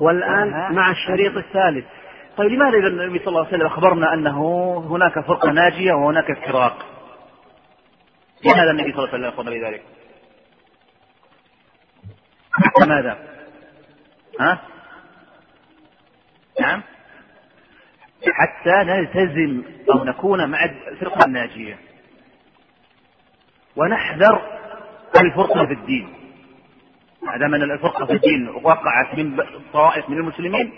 والآن مع الشريط الثالث. طيب لماذا إذا النبي صلى الله عليه وسلم أخبرنا أنه هناك فرقة ناجية وهناك افتراق لماذا النبي صلى الله عليه وسلم أخبرنا بذلك؟ ماذا ها؟ نعم. حتى نلتزم أو نكون مع الفرقة الناجية. ونحذر الفرقة في الدين. ما دام أن الفرقة في الدين وقعت من طوائف من المسلمين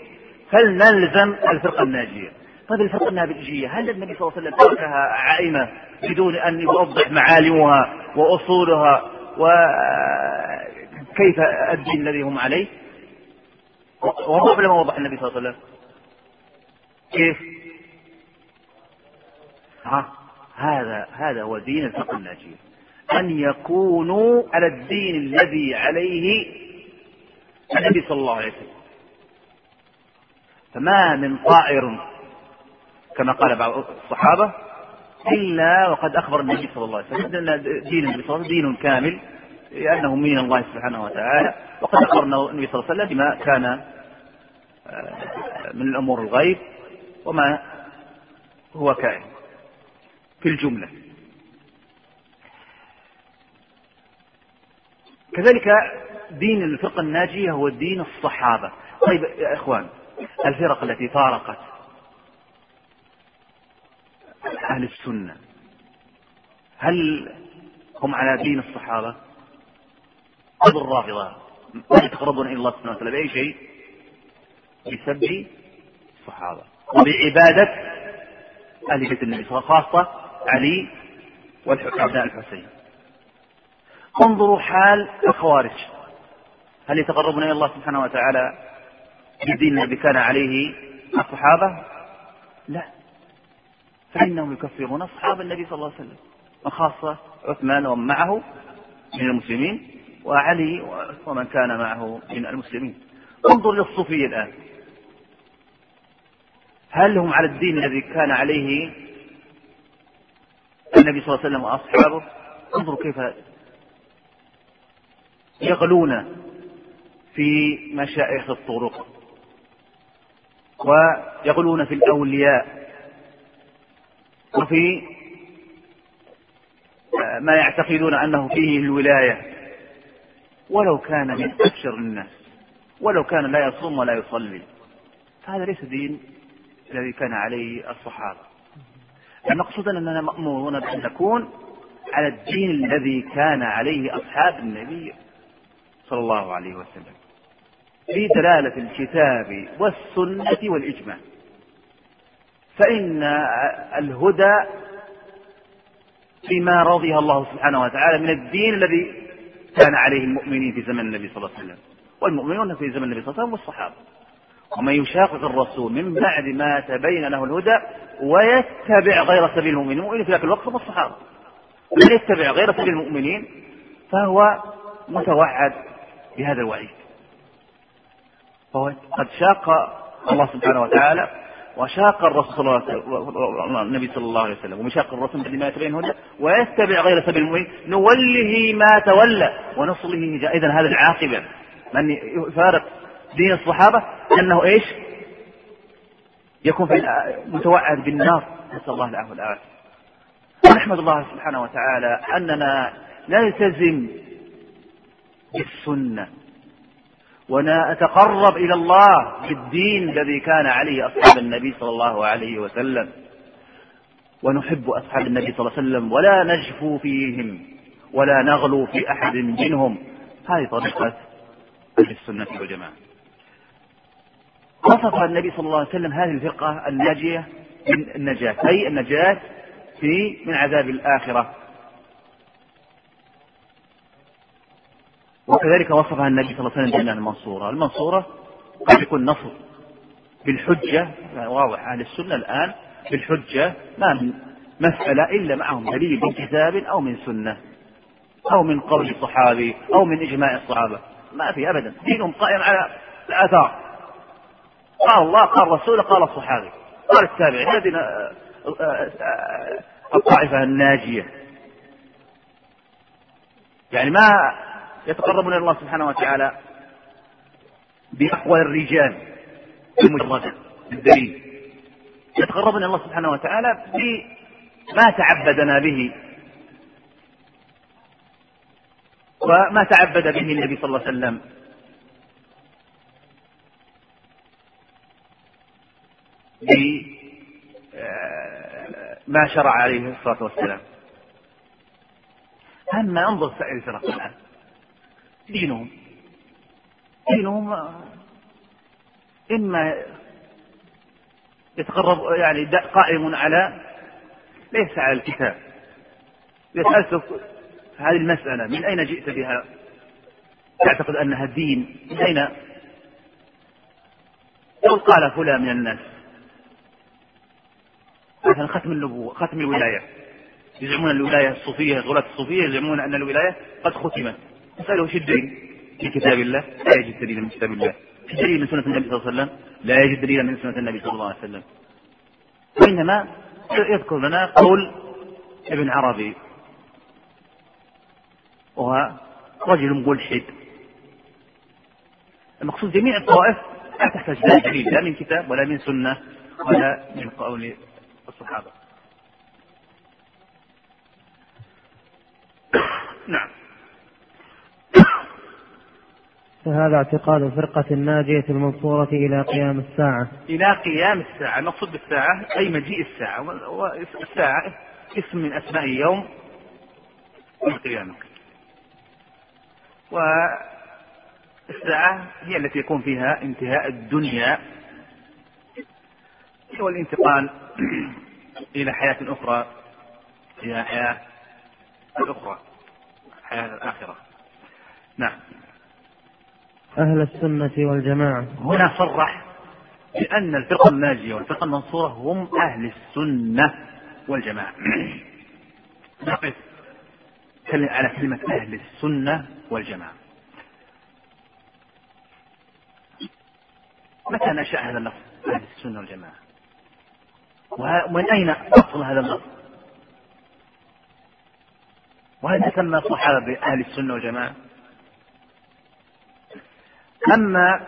فلنلزم الفرقة الناجية؟ طيب الفرقة الناجية هل النبي صلى الله عليه وسلم تركها عائمة بدون أن يوضح معالمها وأصولها؟ وكيف الدين الذي هم عليه؟ ولا ما وضح النبي صلى الله عليه وسلم. كيف؟ ها هذا هذا هو دين الفرقة الناجية. أن يكونوا على الدين الذي عليه النبي صلى الله عليه وسلم. فما من طائر كما قال بعض الصحابة إلا وقد أخبر النبي صلى الله عليه وسلم أن دين النبي صلى الله عليه وسلم دين كامل لأنه من الله سبحانه وتعالى. وقد أخبرنا النبي صلى الله عليه وسلم بما كان آه، من الأمور الغيب وما هو كائن. في الجملة. كذلك دين الفرقة الناجية هو دين الصحابة. طيب يا إخوان الفرق التي فارقت أهل السنة هل هم على دين الصحابة؟ خذ الرافضة لا يتقربون إلى الله سبحانه وتعالى بأي شيء؟ بسب الصحابة. وبعبادة أهل بيت النبي خاصة علي وأبناء الحسين. انظروا حال الخوارج. هل يتقربون إلى الله سبحانه وتعالى بالدين الذي كان عليه الصحابة؟ لا. فإنهم يكفرون أصحاب النبي صلى الله عليه وسلم وخاصة عثمان ومن معه من المسلمين وعلي ومن كان معه من المسلمين. انظر للصوفية الآن. هل هم على الدين الذي كان عليه النبي صلى الله عليه وسلم وأصحابه؟ انظروا كيف يغلون في مشائخ الطرق ويغلون في الأولياء وفي ما يعتقدون أنه فيه الولاية. ولو كان من أبشر الناس ولو كان لا يصوم ولا يصلي فهذا ليس دين الذي كان عليه الصحابة. المقصود أننا مأمورون بأن نكون على الدين الذي كان عليه أصحاب النبي. صلى الله عليه وسلم. في دلالة الكتاب والسنة والإجماع. فإن الهدى فيما رضيها الله سبحانه وتعالى من الدين الذي كان عليه المؤمنين في زمن النبي صلى الله عليه وسلم. والمؤمنون في زمن النبي صلى الله عليه وسلم والصحابة. ومن يشاقق الرسول من بعد ما تبين له الهدى ويتبع غير سبيل المؤمنين في ذاك الوقت هم الصحابة. من يتبع غير سبيل المؤمنين فهو متوعد بهذا الوعيد. فهو قد شاق الله سبحانه وتعالى وشاق الرسول صلى الله عليه النبي صلى الله عليه وسلم. ومشاق الرسول بما يتبين هدى ويتبع غير سبيل المؤمنين. نوله ما تولى ونصله اذا هذا العاقبة. من يفارق دين الصحابة أنه إيش؟ يكون في متوعد بالنار. نسأل الله العافية والعافيه ونحمد الله سبحانه وتعالى أننا نلتزم بالسنه ونتقرب إلى الله بالدين الذي كان عليه أصحاب النبي صلى الله عليه وسلم. ونحب أصحاب النبي صلى الله عليه وسلم ولا نجفو فيهم ولا نغلو في أحد منهم. هذه طريقة أهل السنة والجماعة. وصف النبي صلى الله عليه وسلم هذه الفرقة الناجية بالنجاة أي النجاة في من عذاب الآخرة. وكذلك وصفها النبي صلى الله عليه وسلم بأنها المنصورة. المنصورة قد يكون نصر بالحجة واضح أهل السنة الآن بالحجة ما من مسألة إلا معهم دليل من كتاب أو من سنة أو من قول الصحابي أو من إجماع الصحابة. ما في أبدا. دينهم قائم على الآثار. قال الله قال الرسول قال الصحابي قال التابعين. الذين آه، آه، آه، الطائفة الناجية. يعني ما يتقربون إلى الله سبحانه وتعالى بأقوال الرجال المجردة بالدليل. يتقربنا الله سبحانه وتعالى بما تعبدنا به. وما تعبد به النبي صلى الله عليه وسلم. بما شرع عليه الصلاة والسلام. أما انظر سائر الفرق الآن؟ دينهم. دينهم إما يتقرب يعني قائم على ليس على الكتاب. يسألك هذه المسألة من أين جئت بها؟ تعتقد أنها دين. من أين؟ يقول قال فلان من الناس. مثلا ختم النبوة ختم الولاية. يزعمون الولاية الصوفية غلاة الصوفية يزعمون أن الولاية قد ختمت. اسأله وش الدليل في كتاب الله لا يجد دليلا من كتاب الله. في دليل من سنة النبي صلى الله عليه وسلم لا يجد دليلا من سنة النبي صلى الله عليه وسلم. وإنما يذكر لنا قول ابن عربي. وهو رجل ملحد. المقصود جميع الطوائف لا تحتاج لا دليل لا من كتاب ولا من سنة ولا من قول الصحابة. نعم. فهذا اعتقاد الفرقة الناجية المنصورة إلى قيام الساعة. إلى قيام الساعة. المقصود بالساعة أي مجيء الساعة. والساعة اسم من أسماء يوم القيامة. والساعة هي التي يكون فيها انتهاء الدنيا والانتقال إلى حياة أخرى. إلى حياة الأخرى حياة الآخرة. نعم. أهل السنة والجماعة. هنا صرح بأن الفرقة الناجية والفرقة المنصورة هم أهل السنة والجماعة. نقف على كلمة أهل السنة والجماعة. متى نشأ هذا اللفظ؟ أهل السنة والجماعة. ومن أين أصل هذا اللفظ؟ وهل تسمى الصحابة بأهل السنة والجماعة؟ أما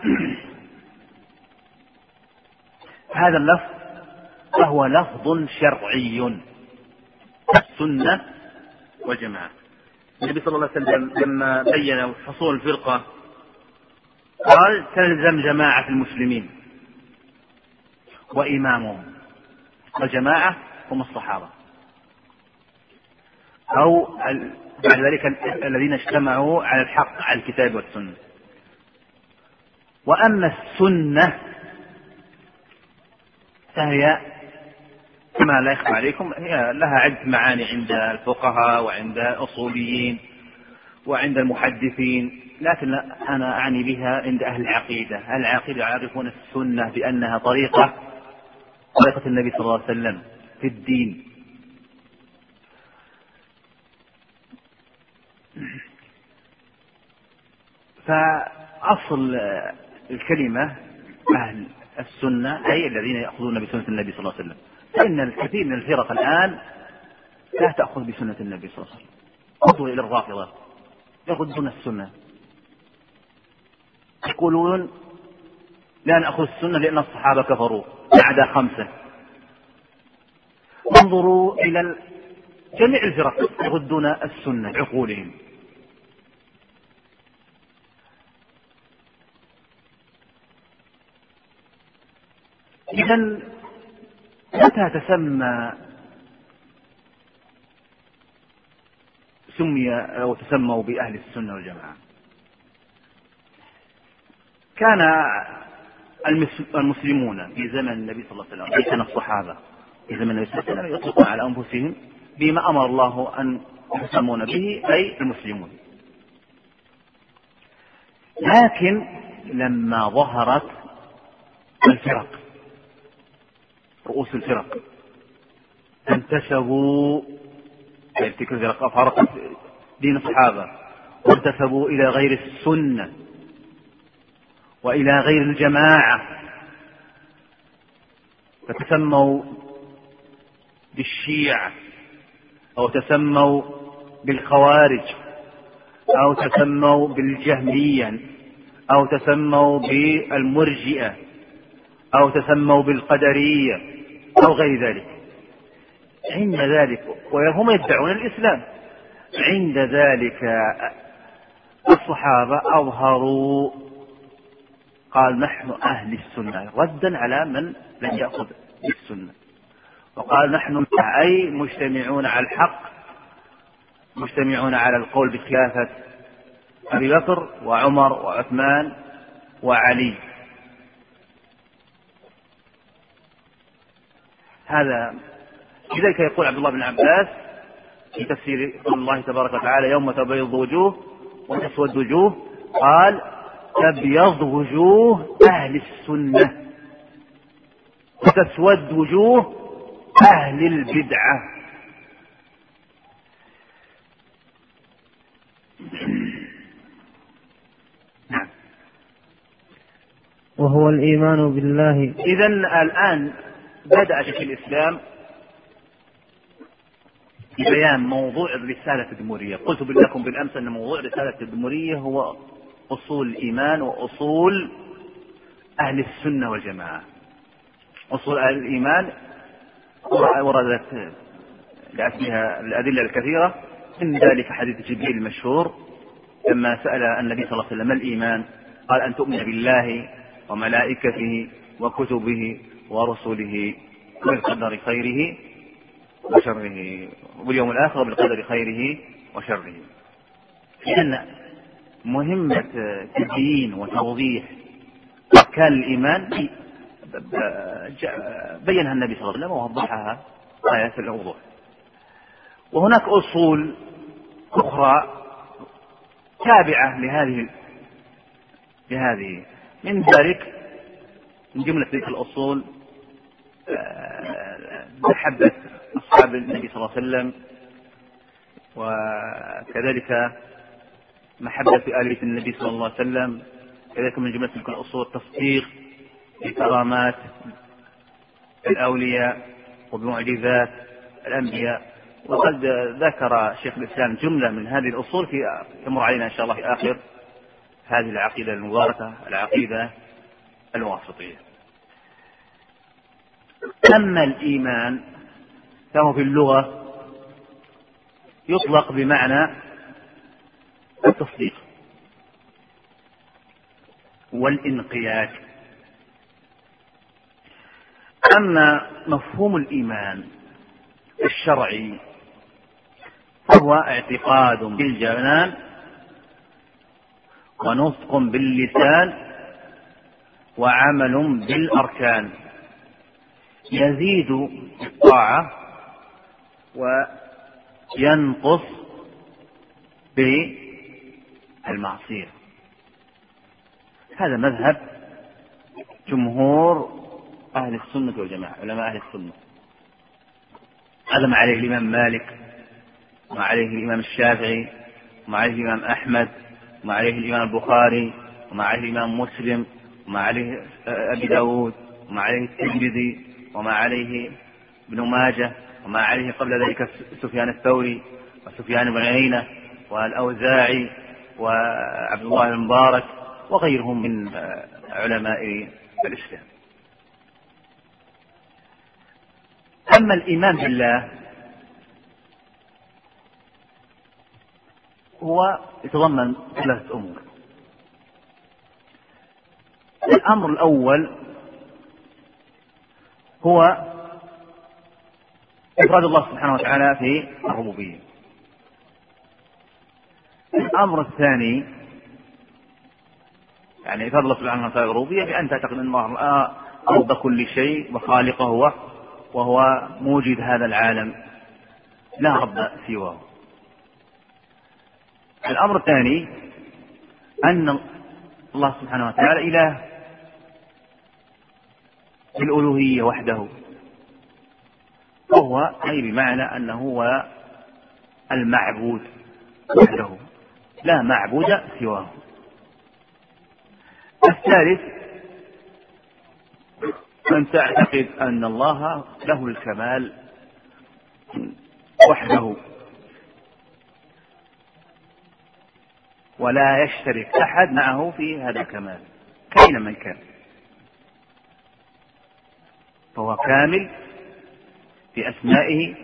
هذا اللفظ فهو لفظ شرعي. السنة والجماعة. النبي صلى الله عليه وسلم لما بين حصول الفرقة قال تلزم جماعة المسلمين وإمامهم الجماعة هم الصحابة. أو بعد ذلك الذين اجتمعوا على الحق على الكتاب والسنة. وأما السنة فهي كما لا يخفى عليكم هي لها عدة معاني عند الفقهاء وعند الأصوليين وعند المحدثين لكن أنا أعني بها عند أهل العقيدة. أهل العقيدة يعرفون السنة بأنها طريقة طريقة النبي صلى الله عليه وسلم في الدين. فأصل الكلمة أهل السنة أي الذين يأخذون بسنة النبي صلى الله عليه وسلم. فإن الكثير من الفرق الآن لا تأخذ بسنة النبي صلى الله عليه وسلم. انظروا إلى الرافضة يردون السنة. يقولون لا نأخذ السنة لأن الصحابة كفروا بعد خمسة. انظروا إلى جميع الفرق يردون السنة عقولهم. إذا متى تسمى سمي أو تسموا بأهل السنة والجماعة؟ كان المسلمون في زمن النبي صلى الله عليه وسلم ليس الصحابة في زمن النبي صلى الله عليه وسلم يطلقون على أنفسهم بما أمر الله أن يسمون به أي المسلمون. لكن لما ظهرت الفرق رؤوس الفرق. انتسبوا تلك الفرق أفارقت دين الصحابة. وانتسبوا إلى غير السنة وإلى غير الجماعة. فتسموا بالشيعة أو تسموا بالخوارج أو تسموا بالجهمية أو تسموا بالمرجئة. أو تسموا بالقدرية أو غير ذلك. عند ذلك وهم يدعون الإسلام. عند ذلك الصحابة أظهروا قال نحن أهل السنة ردا على من لم يأخذ بالسنة. وقال نحن أي مجتمعون على الحق مجتمعون على القول بخلافة أبي بكر وعمر وعثمان وعلي. هذا لذلك يقول عبد الله بن عباس في تفسير قول الله تبارك وتعالى يوم تبيض وجوه وتسود وجوه قال تبيض وجوه أهل السنة وتسود وجوه أهل البدعة. نعم. وهو الإيمان بالله. إذا الآن بدأ شيخ الإسلام ببيان موضوع الرسالة الدمورية قلت لكم بالأمس أن موضوع الرسالة الدمورية هو أصول الإيمان وأصول أهل السنة والجماعة. أصول أهل الإيمان وردت لأسمها الأدلة الكثيرة. من ذلك حديث جبريل المشهور لما سأل النبي صلى الله عليه وسلم ما الإيمان؟ قال أن تؤمن بالله وملائكته وكتبه ورسله بالقدر خيره وشره واليوم الآخر بالقدر خيره وشره. لأن مهمة تبيين وتوضيح أركان الإيمان بينها النبي صلى الله عليه وسلم ووضحها غاية الوضوح. وهناك أصول أخرى تابعة لهذه لهذه. من ذلك من جملة تلك الأصول محبة أصحاب النبي صلى الله عليه وسلم وكذلك محبة آل بيت النبي صلى الله عليه وسلم. كذلك من جملة تلك الأصول التصديق بكرامات الأولياء وبمعجزات الأنبياء. وقد ذكر شيخ الإسلام جملة من هذه الأصول في يمر علينا إن شاء الله في آخر هذه العقيدة المباركة العقيدة الواسطية. أما الإيمان فهو في اللغة يطلق بمعنى التصديق والانقياد. أما مفهوم الإيمان الشرعي فهو اعتقاد بالجنان ونطق باللسان وعمل بالأركان. يزيد بالطاعة وينقص بالمعصية. هذا مذهب جمهور أهل السنة والجماعة علماء أهل السنة. هذا ما عليه الإمام مالك وما عليه الإمام الشافعي وما عليه الإمام أحمد وما عليه الإمام البخاري وما عليه الإمام مسلم وما عليه أبي داود وما عليه الترمذي. وما عليه ابن ماجه وما عليه قبل ذلك سفيان الثوري وسفيان بن عيينة والأوزاعي وعبد الله المبارك وغيرهم من علماء الإسلام. أما الإيمان بالله هو يتضمن ثلاثة أمور. الأمر الأول هو إفراد الله سبحانه وتعالى في الربوبية. الأمر الثاني يعني إفراد الله سبحانه وتعالى الربوبية بأن تعتقد أن الله أرض كل شيء وخالقه هو وهو موجد هذا العالم. لا رب سواه. الأمر الثاني أن الله سبحانه وتعالى إله بالألوهية وحده. وهو أي بمعنى أنه هو المعبود وحده. لا معبود سواه. الثالث أن تعتقد أن الله له الكمال وحده. ولا يشترك أحد معه في هذا الكمال كائنا من كان. فهو كامل في أسمائه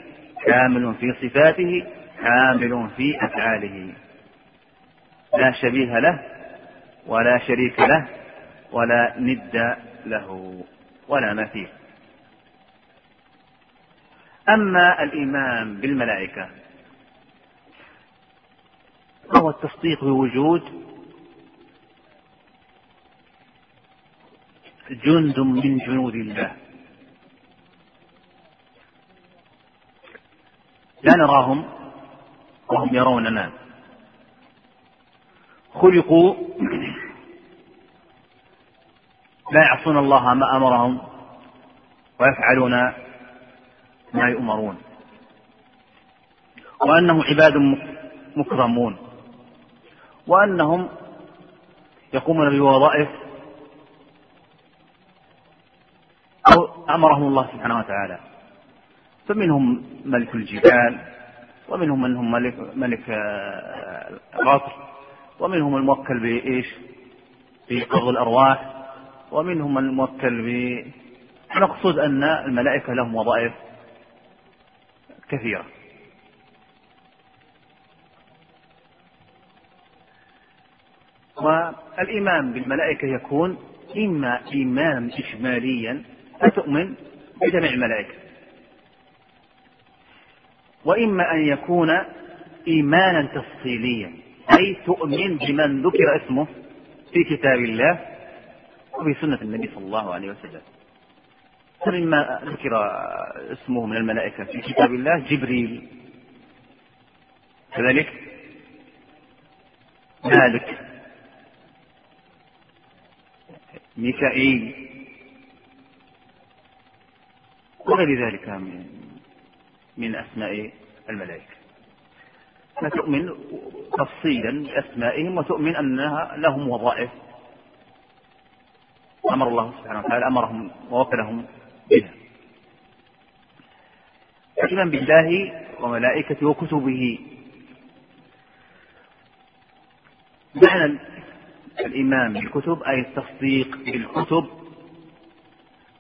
كامل في صفاته كامل في أفعاله. لا شبيه له ولا شريك له ولا ند له ولا مثيل. أما الإيمان بالملائكة فهو التصديق بوجود جند من جنود الله. لا نراهم وهم يروننا خلقوا لا يعصون الله ما أمرهم ويفعلون ما يؤمرون. وأنهم عباد مكرمون. وأنهم يقومون بوظائف أو أمرهم الله سبحانه وتعالى. فمنهم ملك الجبال ومنهم من هم ملك ملك القطر ومنهم الموكل بايش؟ بقبض الأرواح ومنهم الموكل ب المقصود أن الملائكة لهم وظائف كثيرة والإيمان بالملائكة يكون إما إيمانا اجماليا فتؤمن بجميع الملائكة وإما أن يكون إيمانا تفصيليا أي تؤمن بمن ذكر اسمه في كتاب الله وفي سنة النبي صلى الله عليه وسلم. فمما ذكر اسمه من الملائكة في كتاب الله جبريل. كذلك؟ مالك. ميكائيل. وغير ذلك من من أسماء الملائكة. فتؤمن تفصيلا بأسمائهم وتؤمن أنها لهم وظائف. أمر الله سبحانه وتعالى أمرهم ووكلهم بها. الإيمان بالله وملائكته وكتبه. معنى الإيمان بالكتب أي التصديق بالكتب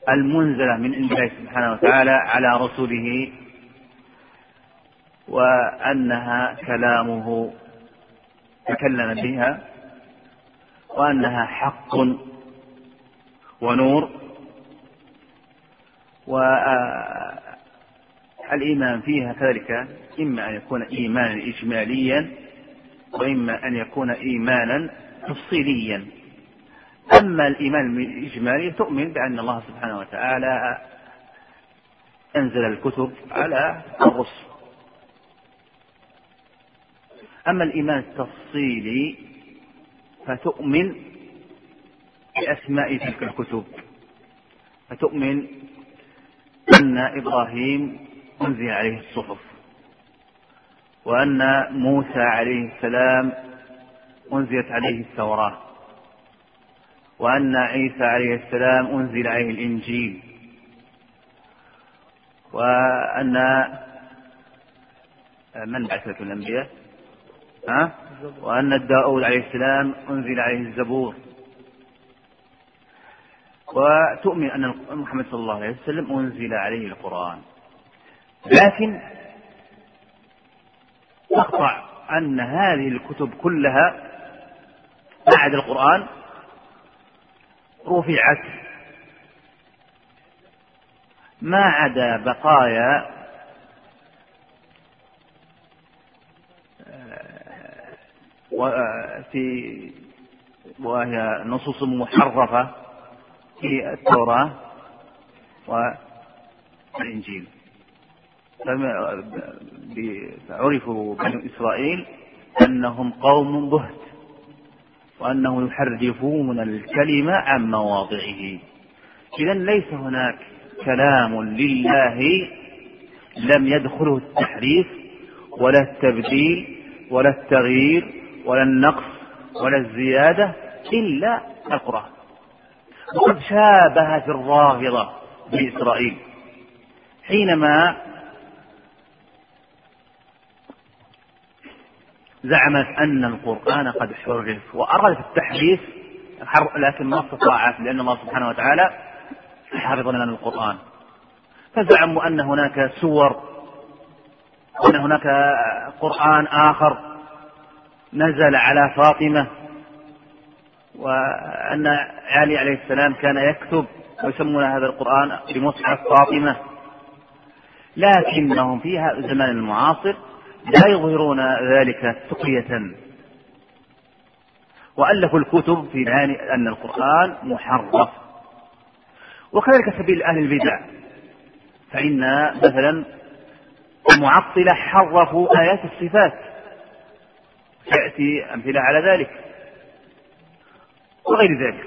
المنزلة من عند الله سبحانه وتعالى على رسوله وأنها كلامه تكلم بها وأنها حق ونور والإيمان فيها كذلك إما أن يكون إيمانا إجماليا وإما أن يكون إيمانا تفصيليا. أما الإيمان الإجمالي تؤمن بأن الله سبحانه وتعالى أنزل الكتب على الرسل. أما الإيمان التفصيلي فتؤمن بأسماء تلك الكتب. فتؤمن أن إبراهيم أنزل عليه الصحف وأن موسى عليه السلام أنزلت عليه التوراة وأن عيسى عليه السلام أنزل عليه الإنجيل وأن من بعثة الأنبياء؟ ها؟ وأن داود عليه السلام أنزل عليه الزبور. وتؤمن أن محمد صلى الله عليه وسلم أنزل عليه القرآن. لكن تقطع أن هذه الكتب كلها بعد القرآن رفعت. ما عدا بقايا وفي وهي نصوص محرفة في التوراة والإنجيل. عرفوا بنو إسرائيل أنهم قوم بهت وأنهم يحرفون الكلمة عن مواضعه. إذا ليس هناك كلام لله لم يدخله التحريف ولا التبديل ولا التغيير ولا النقص ولا الزيادة إلا القرآن. وقد شابه في الرافضة بإسرائيل حينما زعمت أن القرآن قد حرف وأرادت التحريف لكن ما استطاعت لأن الله سبحانه وتعالى حفظ لنا القرآن. فزعموا أن هناك سور وأن هناك قرآن آخر نزل على فاطمة وأن علي عليه السلام كان يكتب ويسمون هذا القرآن بمصحف فاطمة. لكنهم في الزمان المعاصر لا يظهرون ذلك تقية. وألفوا الكتب في بيان أن القرآن محرف. وكذلك سبيل أهل البدع. فإن مثلا المعطلة حرفوا آيات الصفات. تأتي أمثلة على ذلك وغير ذلك.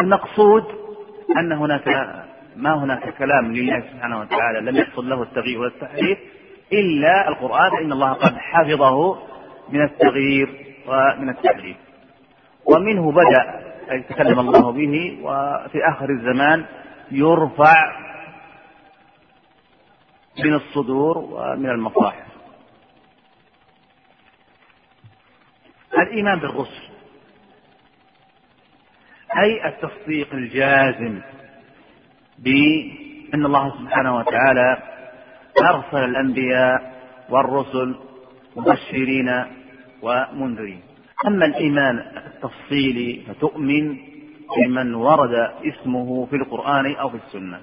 المقصود أن هناك ما هناك كلام لله سبحانه وتعالى لم يحصل له التغيير ولا التحريف إلا القرآن فإن الله قد حفظه من التغيير ومن التحريف. ومنه بدأ يتكلم الله به وفي آخر الزمان يرفع من الصدور ومن المصاحف. الإيمان بالرسل أي التصديق الجازم بأن الله سبحانه وتعالى أرسل الأنبياء والرسل مبشرين ومنذرين. أما الإيمان التفصيلي فتؤمن بمن ورد اسمه في القرآن أو في السنة.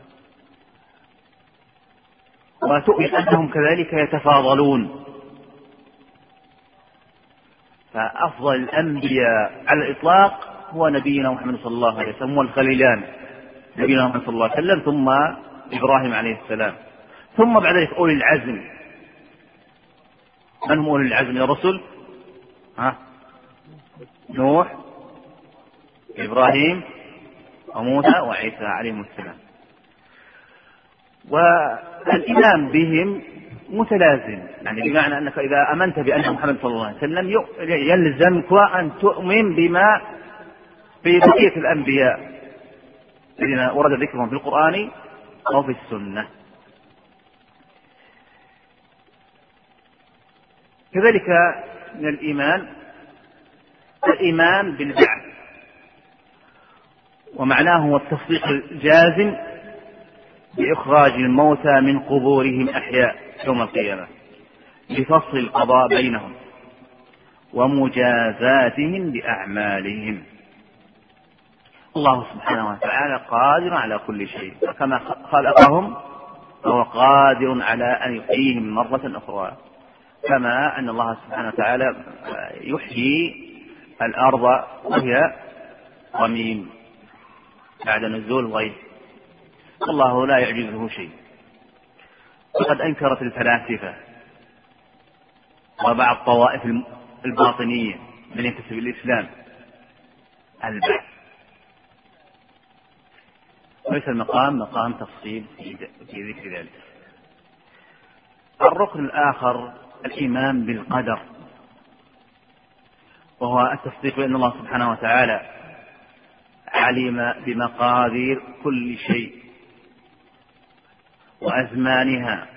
وتؤمن أنهم كذلك يتفاضلون فأفضل الأنبياء على الإطلاق هو نبينا محمد صلى الله عليه وسلم والخليلان نبينا محمد صلى الله عليه وسلم ثم إبراهيم عليه السلام ثم بعد ذلك أولي العزم من هم أولي العزم من الرسل؟ ها؟ نوح إبراهيم وموسى وعيسى عليهم السلام والإيمان بهم متلازم. يعني بمعنى أنك إذا آمنت بأن محمد صلى الله عليه وسلم يلزمك أن تؤمن بما في بقية الأنبياء الذين ورد ذكرهم في القرآن أو في السنة. كذلك من الإيمان الإيمان بالبعث. ومعناه هو التصديق الجازم بإخراج الموتى من قبورهم أحياء يوم القيامة بفصل القضاء بينهم ومجازاتهم بأعمالهم الله سبحانه وتعالى قادر على كل شيء كما خلقهم فهو قادر على أن يحييهم مرة أخرى. كما أن الله سبحانه وتعالى يحيي الأرض وهي رميم بعد نزول الغيث. الله لا يعجزه شيء. وقد أنكرت الفلاسفة وبعض طوائف الباطنية من ينتسب الإسلام. البعث وليس المقام مقام تفصيل في ذكر ذلك. الركن الآخر الإيمان بالقدر. وهو التصديق بأن الله سبحانه وتعالى علم بمقادير كل شيء. وأزمانها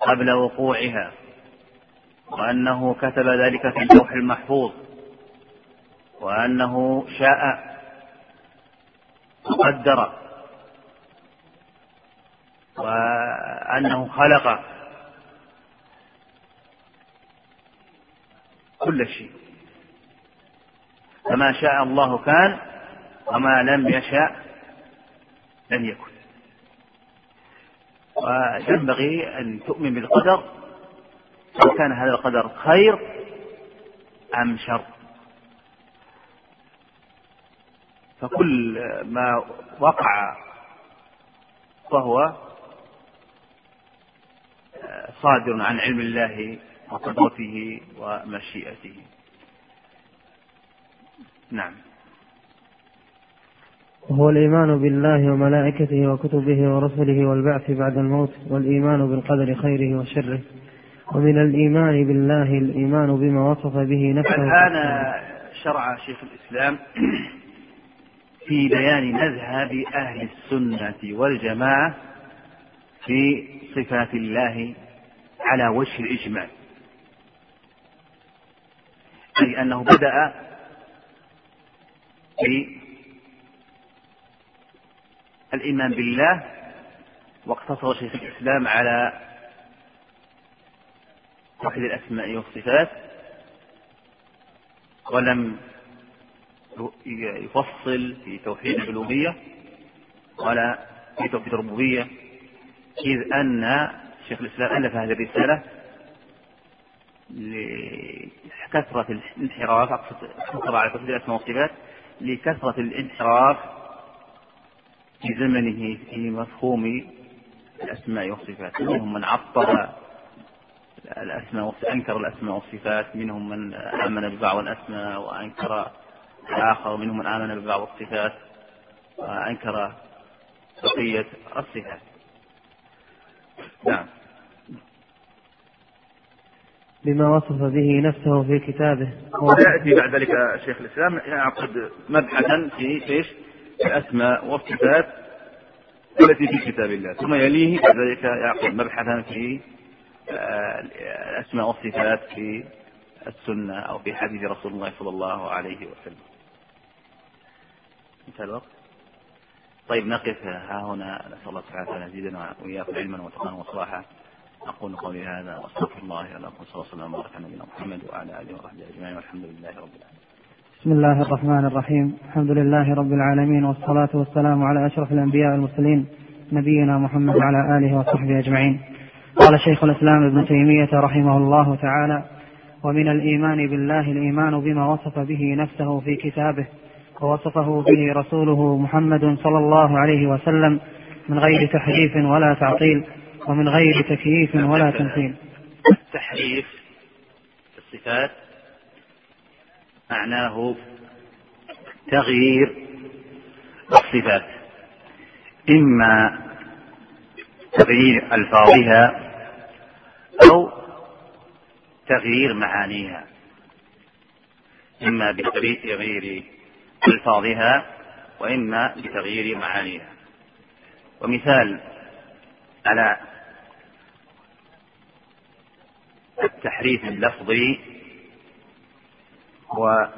قبل وقوعها وأنه كتب ذلك في اللوح المحفوظ وأنه شاء وقدر وأنه خلق كل شيء. فما شاء الله كان وما لم يشاء لم يكن. وينبغي أن تؤمن بالقدر سواء كان هذا القدر خير أم شر. فكل ما وقع فهو صادر عن علم الله وقدرته ومشيئته. نعم. وهو الإيمان بالله وملائكته وكتبه ورسله والبعث بعد الموت والإيمان بالقدر خيره وشره. ومن الإيمان بالله الإيمان بما وصف به نفسه. الآن شرع شيخ الإسلام في بيان مذهب أهل السنة والجماعة في صفات الله على وجه الإجمال أي أنه بدأ بالإيمان بالله واقتصر شيخ الإسلام على توحيد الأسماء والصفات ولم يفصل في توحيد الألوهية ولا في توحيد الربوبية إذ أن شيخ الإسلام ألف هذه الرسالة لكثرة الانحراف أقصد على توحيد الأسماء والصفات لكثرة الانحراف في زمنه في مفهوم الأسماء والصفات. منهم من عطل الأسماء أنكر الأسماء والصفات. منهم من آمن ببعض الأسماء وأنكر الآخر. منهم من آمن ببعض الصفات وأنكر بقية الصفات. نعم. بما وصف به نفسه في كتابه. ويأتي بعد ذلك شيخ الإسلام يعقد مبحثا في إيش؟ الأسماء والصفات التي في كتاب الله. ثم يليه بعد ذلك يعقد مبحثا في آه، الأسماء والصفات في السنة أو في حديث رسول الله صلى الله عليه وسلم. انتهى الوقت. طيب نقف. ها هنا. نسأل الله سبحانه أن يزيدنا وإياكم علما وتقنا وصلاحا. أقول قولي هذا وأستغفر الله ولكم. صلى الله وسلم وبارك على نبينا محمد وعلى آله وصحبه أجمعين والحمد لله رب العالمين. بسم الله الرحمن الرحيم، الحمد لله رب العالمين والصلاة والسلام على أشرف الأنبياء والمرسلين نبينا محمد وعلى آله وصحبه أجمعين. قال شيخ الإسلام ابن تيمية رحمه الله تعالى: ومن الإيمان بالله الإيمان بما وصف به نفسه في كتابه ووصفه به رسوله محمد صلى الله عليه وسلم من غير تحريف ولا تعطيل ومن غير تكييف ولا تمثيل التحريف في الصفات معناه تغيير الصفات. إما تغيير ألفاظها أو تغيير معانيها. إما بتغيير ألفاظها وإما بتغيير معانيها. ومثال على التحريف اللفظي هو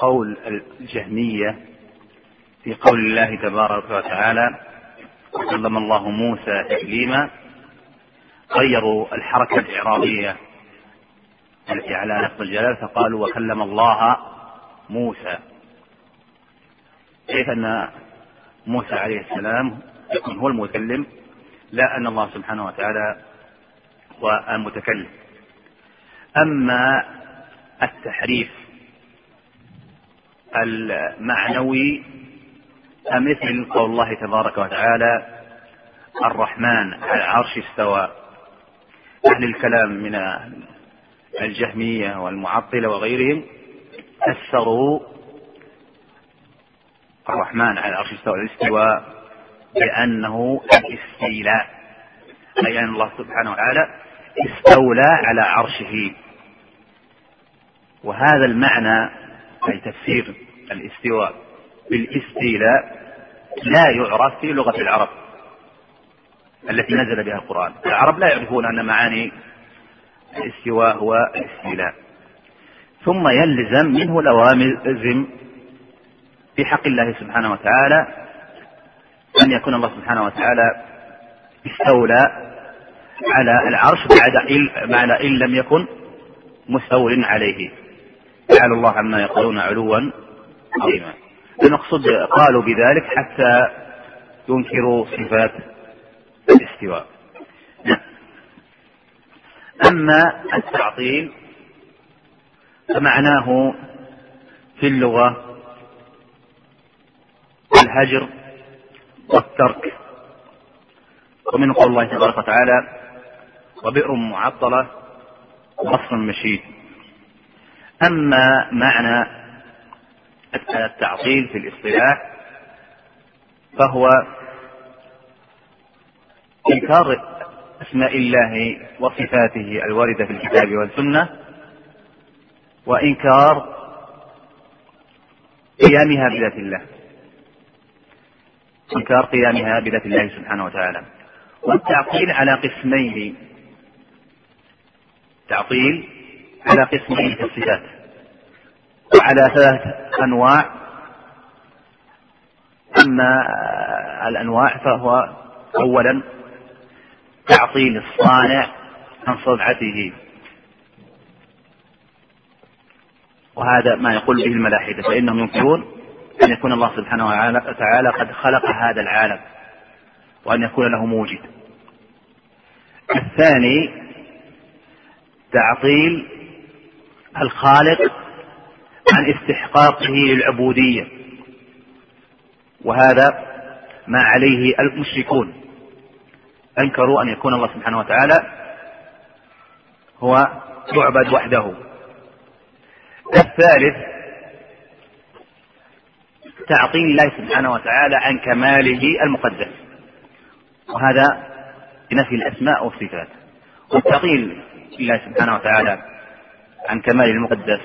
قول الجهمية في قول الله تبارك وتعالى وكلم الله موسى تكليما غيروا الحركة الإعرابية التي على لفظ الجلال فقالوا وكلم الله موسى. كيف أن موسى عليه السلام يكون هو المتكلم لا أن الله سبحانه وتعالى هو المتكلم. أما التحريف المعنوي فمثل قول الله تبارك وتعالى الرحمن على العرش استوى. أهل الكلام من الجهمية والمعطلة وغيرهم فسروا الرحمن على العرش استوى الاستواء بأنه الاستيلاء أي أن الله سبحانه وتعالى استولى على عرشه. وهذا المعنى أي تفسير الاستواء. بالاستيلاء لا يعرف في لغة العرب التي نزل بها القرآن. العرب لا يعرفون أن معاني الاستواء هو الاستيلاء. ثم يلزم منه لوازم في حق الله سبحانه وتعالى أن يكون الله سبحانه وتعالى استولى على العرش بعد إن لم يكن مستول عليه. تعالى الله عما يقولون علوا عظيما. المقصود قالوا بذلك حتى ينكروا صفات الاستواء. أما التعطيل فمعناه في اللغة الهجر والترك. ومن قول الله تبارك وتعالى وبئر معطلة وغصن مشيد. أما معنى التعطيل في الاصطلاح فهو إنكار أسماء الله وصفاته الواردة في الكتاب والسنة وإنكار قيامها بذات الله. إنكار قيامها بذات الله سبحانه وتعالى. والتعطيل على قسمين. التعطيل على قسمين في الصفات وعلى ثلاث أنواع. أما الأنواع فهو أولا تعطيل الصانع عن صنعته وهذا ما يقول به الملاحدة فإنهم ينكرون أن يكون الله سبحانه وتعالى قد خلق هذا العالم وأن يكون له موجد. الثاني تعطيل الخالق عن استحقاقه للعبودية وهذا ما عليه المشركون. أنكروا أن يكون الله سبحانه وتعالى هو يعبد وحده. الثالث تعطيل الله سبحانه وتعالى عن كماله المقدس وهذا بنفي الأسماء والصفات. والتعطيل لله سبحانه وتعالى عن كماله المقدس.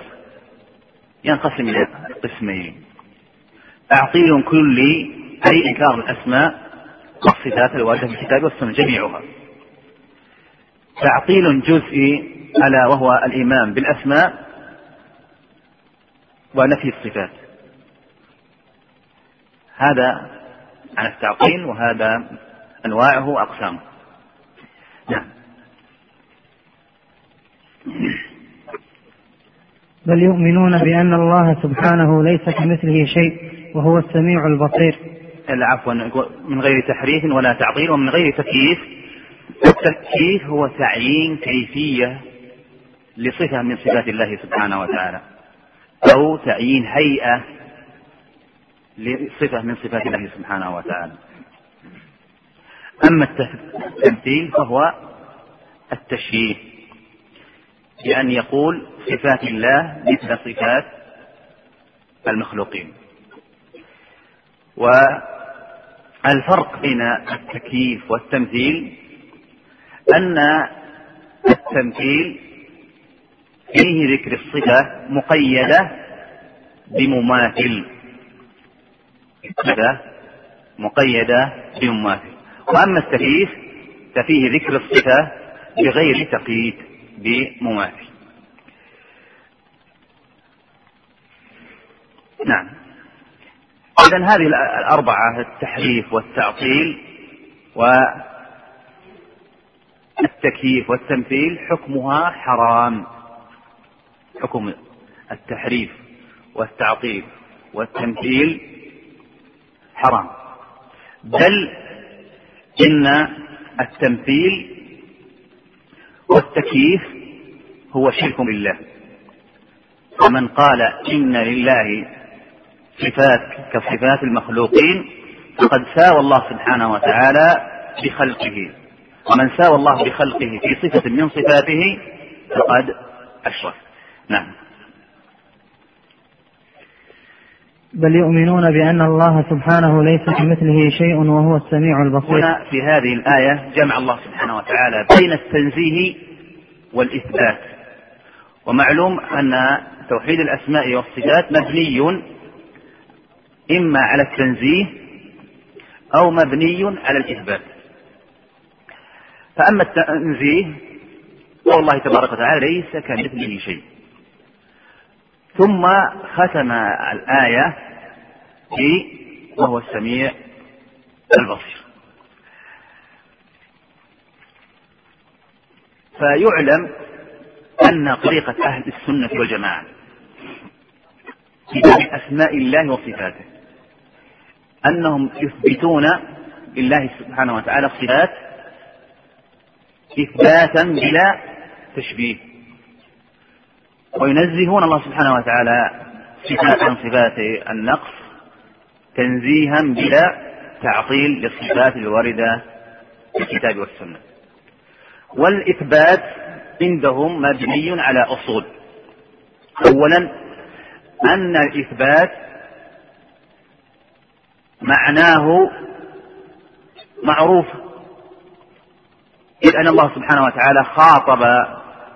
ينقسم إلى قسمين. تعطيل كلي أي إنكار الأسماء والصفات الواردة في الكتاب والسنة جميعها. تعطيل جزئي ألا وهو الإيمان بالأسماء ونفي الصفات. هذا عن التعطيل وهذا أنواعه وأقسامه. نعم. بل يؤمنون بأن الله سبحانه ليس كمثله شيء وهو السميع البصير. عفوا من غير تحريف ولا تعطيل ومن غير تكييف التكييف هو تعيين كيفية لصفة من صفات الله سبحانه وتعالى أو تعيين هيئة لصفة من صفات الله سبحانه وتعالى. أما التمثيل فهو التشبيه بأن يقول صفات الله مثل صفات المخلوقين. والفرق بين التكييف والتمثيل أن التمثيل فيه ذكر الصفة مقيدة بمماثل. صفة مقيدة بمماثل. وأما التكييف ففيه ذكر الصفة بغير تقييد. بمماثل نعم. إذا هذه الأربعة التحريف والتعطيل والتكييف والتمثيل حكمها حرام. حكم التحريف والتعطيل والتمثيل حرام. بل إن التمثيل والتكييف هو شرك بالله. فمن قال إن لله صفات كصفات المخلوقين فقد ساوى الله سبحانه وتعالى بخلقه. ومن ساوى الله بخلقه في صفة من صفاته فقد أشرك. نعم. بل يؤمنون بأن الله سبحانه ليس كمثله شيء وهو السميع البصير. هنا في هذه الآية جمع الله سبحانه وتعالى بين التنزيه والإثبات. ومعلوم أن توحيد الأسماء والصفات مبني إما على التنزيه أو مبني على الإثبات. فأما التنزيه قول الله تبارك وتعالى ليس كمثله شيء. ثم ختم الآية ب وهو السميع البصير. فيعلم أن طريقة أهل السنة والجماعة في أسماء الله وصفاته أنهم يثبتون لله سبحانه وتعالى الصفات إثباتا بلا تشبيه. وينزهون الله سبحانه وتعالى صفات عن صفات النقص تنزيها بلا تعطيل للصفات الواردة في الكتاب والسنة. والإثبات عندهم مبني على أصول. أولا أن الإثبات معناه معروف. إذ أن الله سبحانه وتعالى خاطب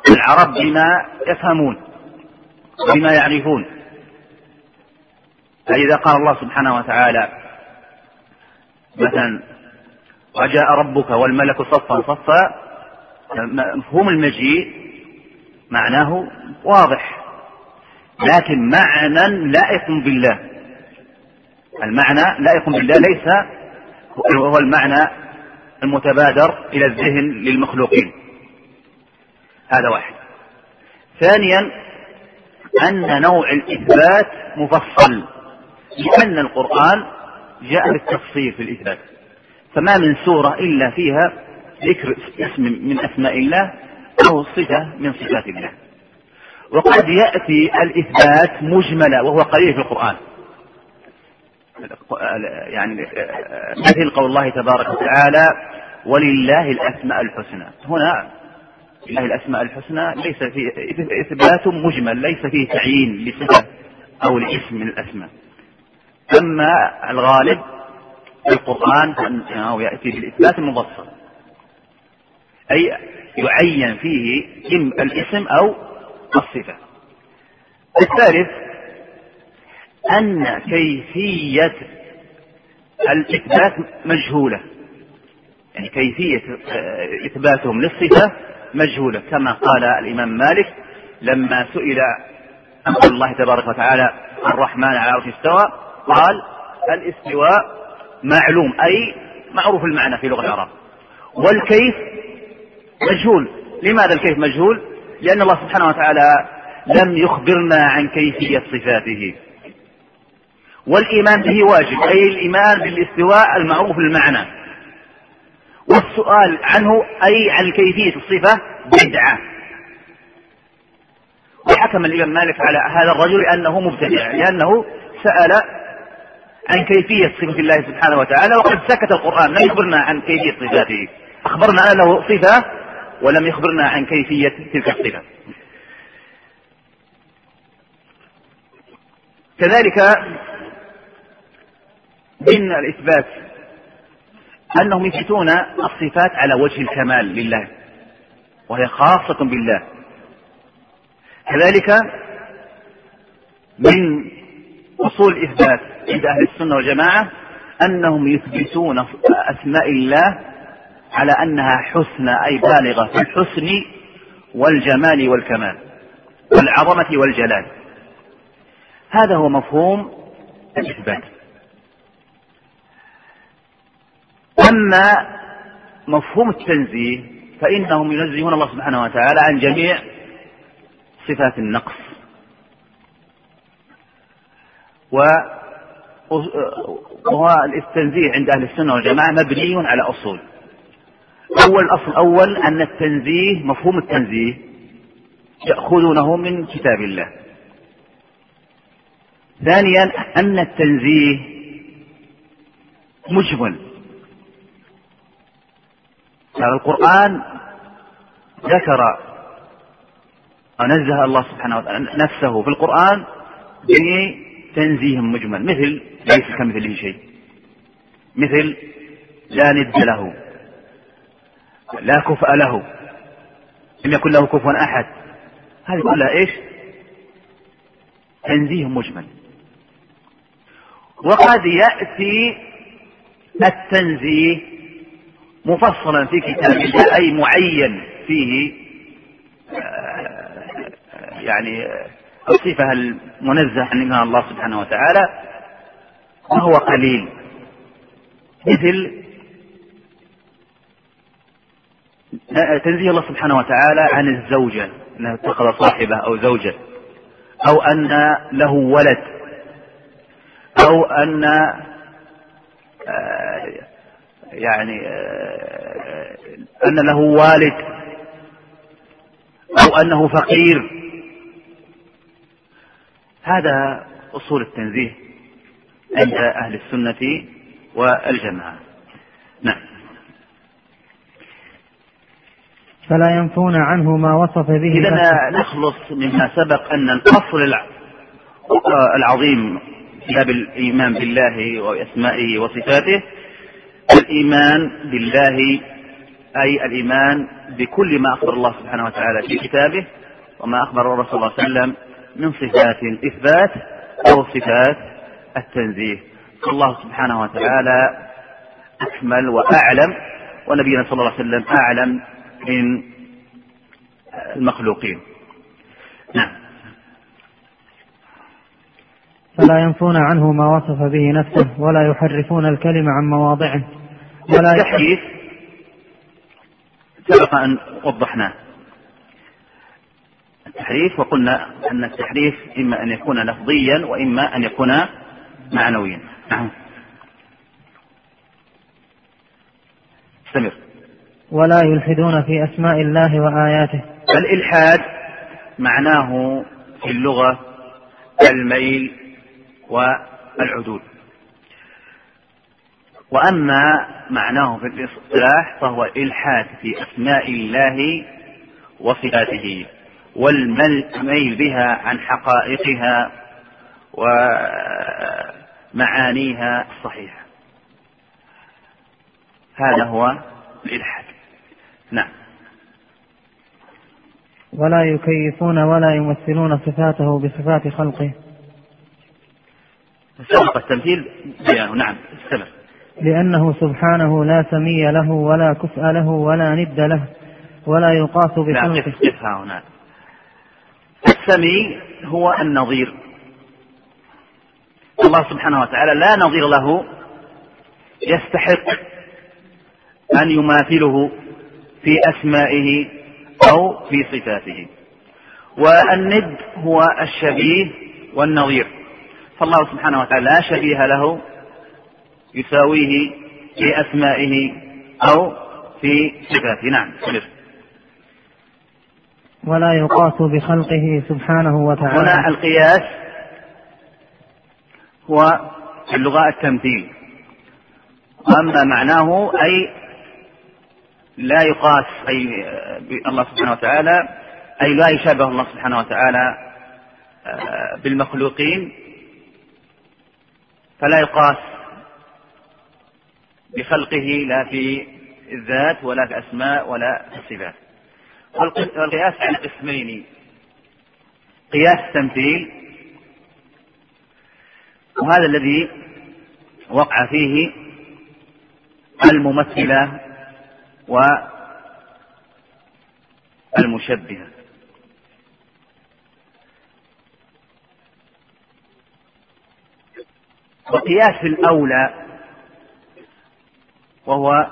العرب بما يفهمون. وبما يعرفون. فإذا قال الله سبحانه وتعالى مثلا وجاء ربك والملك صفا صفا مفهوم المجيء معناه واضح. لكن معنى لائق بالله. المعنى لائق بالله ليس هو المعنى المتبادر إلى الذهن للمخلوقين. هذا واحد. ثانيا أن نوع الإثبات مفصل لأن القرآن جاء بالتفصيل في الإثبات فما من سورة إلا فيها ذكر اسم من أسماء الله أو صفة من صفات الله. وقد يأتي الإثبات مجملا وهو قليل في القرآن. يعني مثل قول الله تبارك وتعالى ولله الأسماء الحسنى. هنا لله الأسماء الحسنى ليس فيه إثبات مجمل ليس فيه تعيين لصفة أو لاسم من الأسماء. أما الغالب في القرآن فإنه يأتي بالإثبات المبسط أي يعين فيه الاسم أو الصفة. الثالث أن كيفية الإثبات مجهولة. يعني كيفية إثباتهم للصفة مجهولة كما قال الإمام مالك لما سئل عن قول الله تبارك وتعالى الرحمن على عرش استوى قال الإستواء معلوم أي معروف المعنى في لغة العرب. والكيف مجهول. لماذا الكيف مجهول؟ لأن الله سبحانه وتعالى لم يخبرنا عن كيفية صفاته. والإيمان به واجب أي الإيمان بالإستواء المعروف المعنى. والسؤال عنه أي عن كيفية الصفة بدعة. وحكم الإمام مالك على هذا الرجل أنه مبتدع لأنه سأل عن كيفية صفة الله سبحانه وتعالى وقد سكت القرآن لم يخبرنا عن كيفية صفاته. أخبرنا أن له صفة ولم يخبرنا عن كيفية تلك الصفة. كذلك من الإثبات أنهم يثبتون الصفات على وجه الكمال لله وهي خاصة بالله. كذلك من أصول الإثبات عند أهل السنة والجماعة أنهم يثبتون أسماء الله على أنها حسنى أي بالغة في الحسن والجمال والكمال والعظمة والجلال. هذا هو مفهوم الإثبات. أما مفهوم التنزيه فإنهم ينزهون الله سبحانه وتعالى عن جميع صفات النقص. وهو التنزيه عند أهل السنة والجماعة مبني على أصول. أول الأصل الأول أن التنزيه مفهوم التنزيه يأخذونه من كتاب الله. ثانيا أن التنزيه مجمل. القرآن ذكر ونزه الله سبحانه وتعالى نفسه في القرآن بتنزيه مجمل مثل ليس كمثله شيء. مثل لا ند له لا كفء له لم يكن له كفوا أحد. هذه كلها إيش؟ تنزيه مجمل. وقد يأتي التنزيه مفصلا في كتاب الله أي معين فيه آه، يعني الصفة المنزه عنها الله سبحانه وتعالى وهو قليل. مثل تنزيه الله سبحانه وتعالى عن الزوجة أنه اتخذ صاحبة أو زوجة أو أن له ولد أو أن آه، يعني آه، أن له والد أو أنه فقير. هذا أصول التنزيه عند أهل السنة والجماعة. نعم. فلا ينفون عنه ما وصف به إذا نخلص مما سبق أن الأصل العظيم في باب الإيمان بالله وأسمائه وصفاته. الإيمان بالله أي الإيمان بكل ما أخبر الله سبحانه وتعالى في كتابه وما أخبر الرسول صلى الله عليه وسلم من صفات الإثبات أو صفات التنزيه. الله سبحانه وتعالى أكمل وأعلم ونبينا صلى الله عليه وسلم أعلم من المخلوقين. نعم. فلا ينفون عنه ما وصف به نفسه ولا يحرفون الكلمة عن مواضعه. ولا التحريف سبق أن وضحناه التحريف وقلنا أن التحريف إما أن يكون لفظيا وإما أن يكون معنويا. نعم. استمر ولا يلحدون في أسماء الله وآياته. الإلحاد معناه في اللغة الميل والعدول وأما معناه في الاصطلاح فهو الإلحاد في أسماء الله وصفاته والميل بها عن حقائقها ومعانيها الصحيحة. هذا هو الإلحاد. نعم. ولا يكيفون ولا يمثلون صفاته بصفات خلقه. سبق التمثيل. بيانه نعم استمر. لأنه سبحانه لا سمي له ولا كفء له ولا ند له ولا يقاس بخلقه. قف هنا؟ السمي هو النظير. الله سبحانه وتعالى لا نظير له يستحق أن يماثله في أسمائه أو في صفاته. والند هو الشبيه والنظير. فالله سبحانه وتعالى لا شبيه له يساويه في أسمائه أو في صفاته. نعم سمر. ولا يقاس بخلقه سبحانه وتعالى. هنا القياس هو في اللغة التمثيل. أما معناه أي لا يقاس أي الله سبحانه وتعالى أي لا يشابه الله سبحانه وتعالى آه، بالمخلوقين فلا يقاس بخلقه لا في الذات ولا في الأسماء ولا في الصفات والقياس على قسمين قياس تمثيل وهذا الذي وقع فيه الممثلة والمشبهة. وقياس الأولى وهو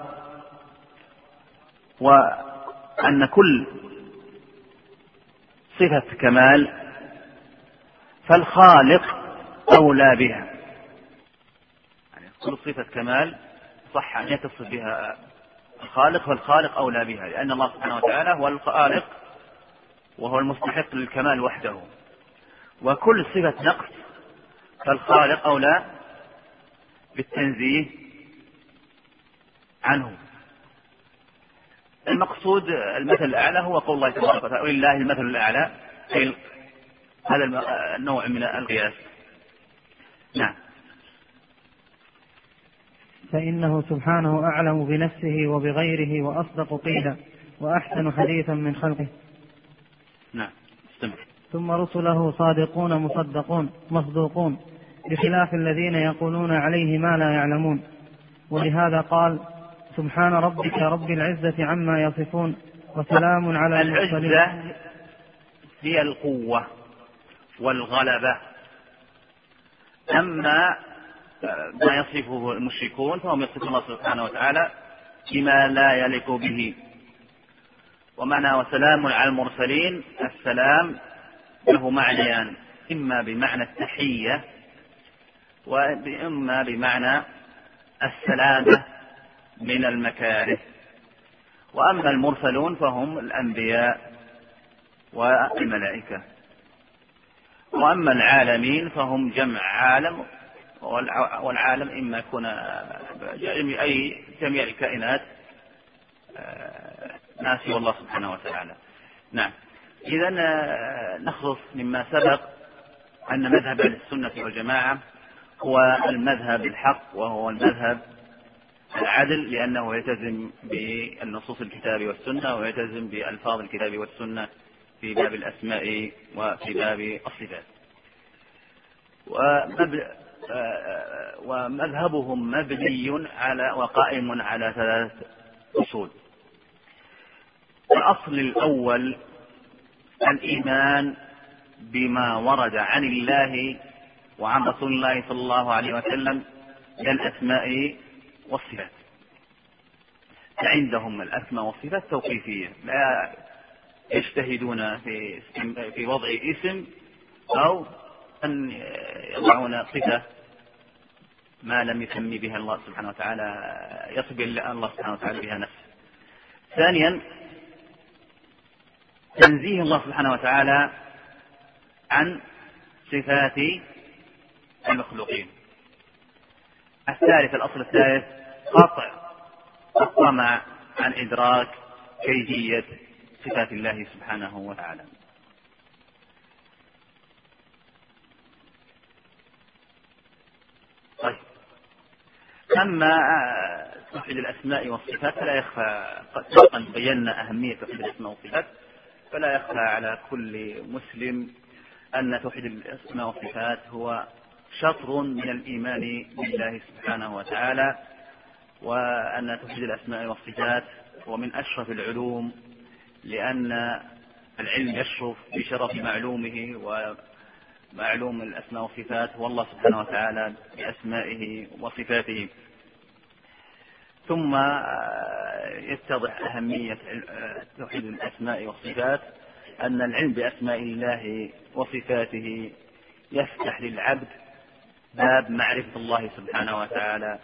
وأن كل صفة كمال فالخالق أولى بها. يعني كل صفة كمال صح أن يتصف بها الخالق والخالق أولى بها لأن الله سبحانه وتعالى هو الخالق وهو المستحق للكمال وحده. وكل صفة نقص فالخالق أولى بالتنزيه عنه. المقصود المثل الأعلى هو قول الله تبارك وتعالى ولله المثل الأعلى أي هذا النوع من القياس. نعم. فإنه سبحانه أعلم بنفسه وبغيره وأصدق قيلا وأحسن حديثا من خلقه. نعم. استمر ثم رسله صادقون مصدقون مصدوقون بخلاف الذين يقولون عليه ما لا يعلمون. ولهذا قال سبحان ربك رب العزة عما يصفون وسلام على المرسلين. العزة هي القوة والغلبة. أما ما يصفه المشركون فهم يصفون الله سبحانه وتعالى بما لا يليق به. ومعنى وسلام على المرسلين السلام له معنيان إما بمعنى التحية وإما بمعنى السلامة. من المكاره. وأما المرسلون فهم الأنبياء والملائكة. وأما العالمين فهم جمع عالم والعالم إما يكون أي جميع الكائنات آه، ناسي الله سبحانه وتعالى. نعم. إذا آه، نخلص مما سبق أن مذهب السنة والجماعة هو المذهب الحق وهو المذهب العدل لأنه يلتزم بالنصوص الكتاب والسنة ويلتزم بألفاظ الكتاب والسنة في باب الأسماء وفي باب الصفات. ومذهبهم مبني على وقائم على ثلاث أصول. الأصل الأول الإيمان بما ورد عن الله وعن رسول الله صلى الله عليه وسلم من الأسماء والصفات فعندهم الأسماء والصفات توقيفية لا يجتهدون في في وضع اسم أو أن يضعون صفة ما لم يسمي بها الله سبحانه وتعالى يصف الله سبحانه وتعالى بها نفسه. ثانيا تنزيه الله سبحانه وتعالى عن صفات المخلوقين. الثالث الأصل الثالث قطع الطمع عن إدراك كيفية صفات الله سبحانه وتعالى. طيب أما توحيد الأسماء والصفات فلا يخفى قد بينا أهمية توحيد الأسماء والصفات فلا يخفى على كل مسلم أن توحيد الأسماء والصفات هو شطر من الإيمان بالله سبحانه وتعالى وأن توحيد الأسماء والصفات هو من أشرف العلوم لأن العلم يشرف بشرف معلومه ومعلوم الأسماء والصفات هو الله سبحانه وتعالى بأسمائه وصفاته. ثم يتضح أهمية توحيد الأسماء والصفات أن العلم بأسماء الله وصفاته يفتح للعبد باب معرفة الله سبحانه وتعالى.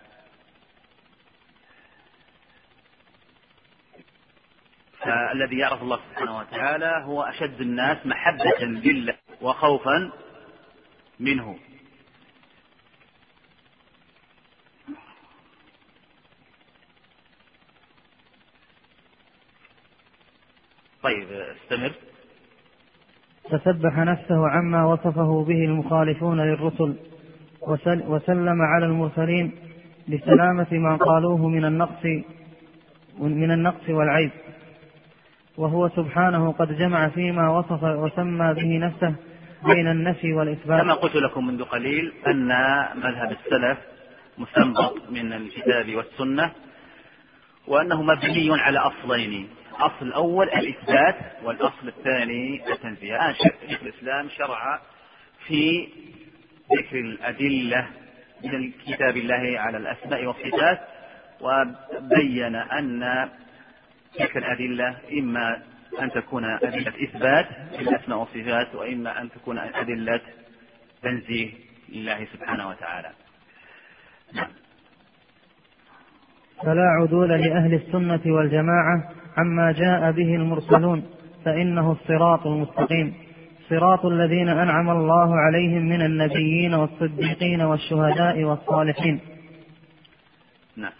فالذي يعرف الله سبحانه وتعالى هو أشد الناس محبة لله وخوفا منه. طيب استمر. فسبح نفسه عما وصفه به المخالفون للرسل. وسلم على المرسلين بسلامة ما قالوه من النقص من النقص والعيب. وهو سبحانه قد جمع فيما وصف وسمى به نفسه بين النفي والإثبات. كما قلت لكم منذ قليل أن مذهب السلف مستنبط من الكتاب والسنة وأنه مبني على أصلين. الأصل الأول الإثبات والأصل الثاني التنزيه. الآن شيخ الإسلام شرع في ذكر الأدلة من كتاب الله على الأسماء والصفات وبين أن تلك الأدلة إما أن تكون أدلة إثبات للأسماء والصفات وإما أن تكون أدلة تنزيه لله سبحانه وتعالى. نعم. فلا عدول لأهل السنة والجماعة عما جاء به المرسلون فإنه الصراط المستقيم. صراط الذين أنعم الله عليهم من النبيين والصديقين والشهداء والصالحين. نعم.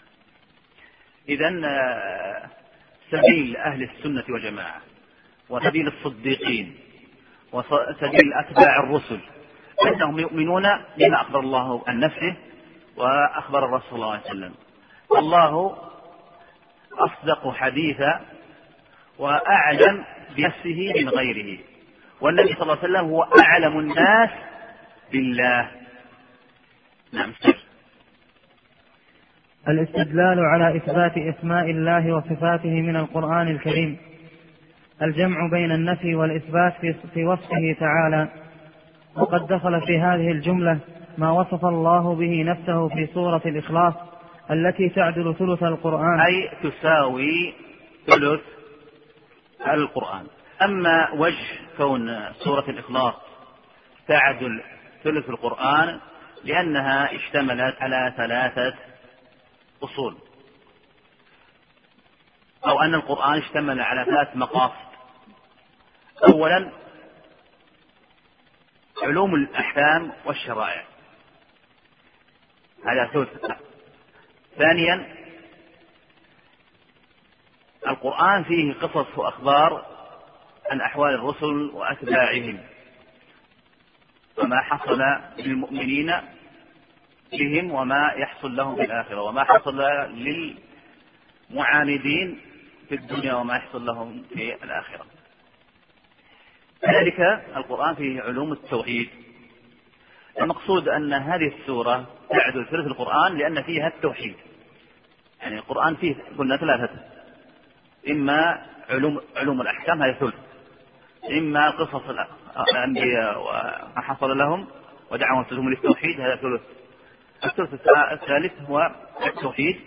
إذا آه، سبيل أهل السنة والجماعة وسبيل الصديقين وسبيل أتباع الرسل أنهم يؤمنون بما أخبر الله عن نفسه وأخبر الرسول صلى الله عليه وسلم. الله أصدق حديثا وأعلم بنفسه من غيره. والنبي صلى الله عليه وسلم هو أعلم الناس بالله. نعم سر. الاستدلال على إثبات أسماء الله وصفاته من القرآن الكريم. الجمع بين النفي والإثبات في وصفه تعالى. وقد دخل في هذه الجملة ما وصف الله به نفسه في سورة الإخلاص التي تعدل ثلث القرآن. أي تساوي ثلث القرآن. أما وجه كون سورة الإخلاص تعدل ثلث القرآن لأنها اشتملت على ثلاثة أصول. أو أن القرآن اشتمل على ثلاث مقاصد. أولا علوم الأحكام والشرائع. هذا ثلث. ثانيا القرآن فيه قصص وأخبار عن أحوال الرسل وأتباعهم وما حصل للمؤمنين بهم وما يحصل لهم في الآخرة وما حصل للمعاندين في الدنيا وما يحصل لهم في الآخرة. كذلك القرآن فيه علوم التوحيد. المقصود أن هذه السورة تعدل ثلث القرآن لأن فيها التوحيد. يعني القرآن فيه قلنا ثلاثة. إما علوم علوم الأحكام هذه ثلث. إما قصص الأنبياء وما حصل لهم ودعوا أنفسهم للتوحيد هذا ثلث الثلث الثالث هو التوحيد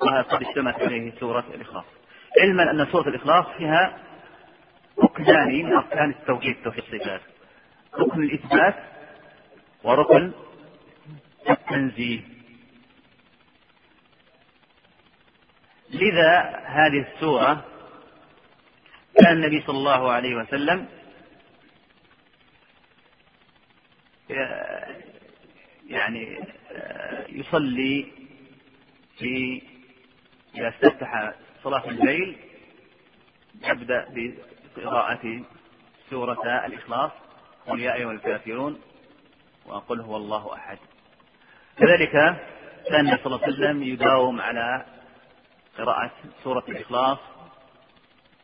وقد اشتملت عليه سورة الإخلاص. علما أن سورة الإخلاص فيها ركنان من أركان التوحيد توحيد الصفات. ركن الإثبات وركن التنزيه. لذا هذه السورة كان النبي صلى الله عليه وسلم يعني يصلي في إذا استفتح صلاة الليل يبدأ بقراءة سورة الإخلاص قل يا أيها الكافرون وقل هو الله أحد. كذلك كان صلى الله عليه وسلم يداوم على قراءة سورة الإخلاص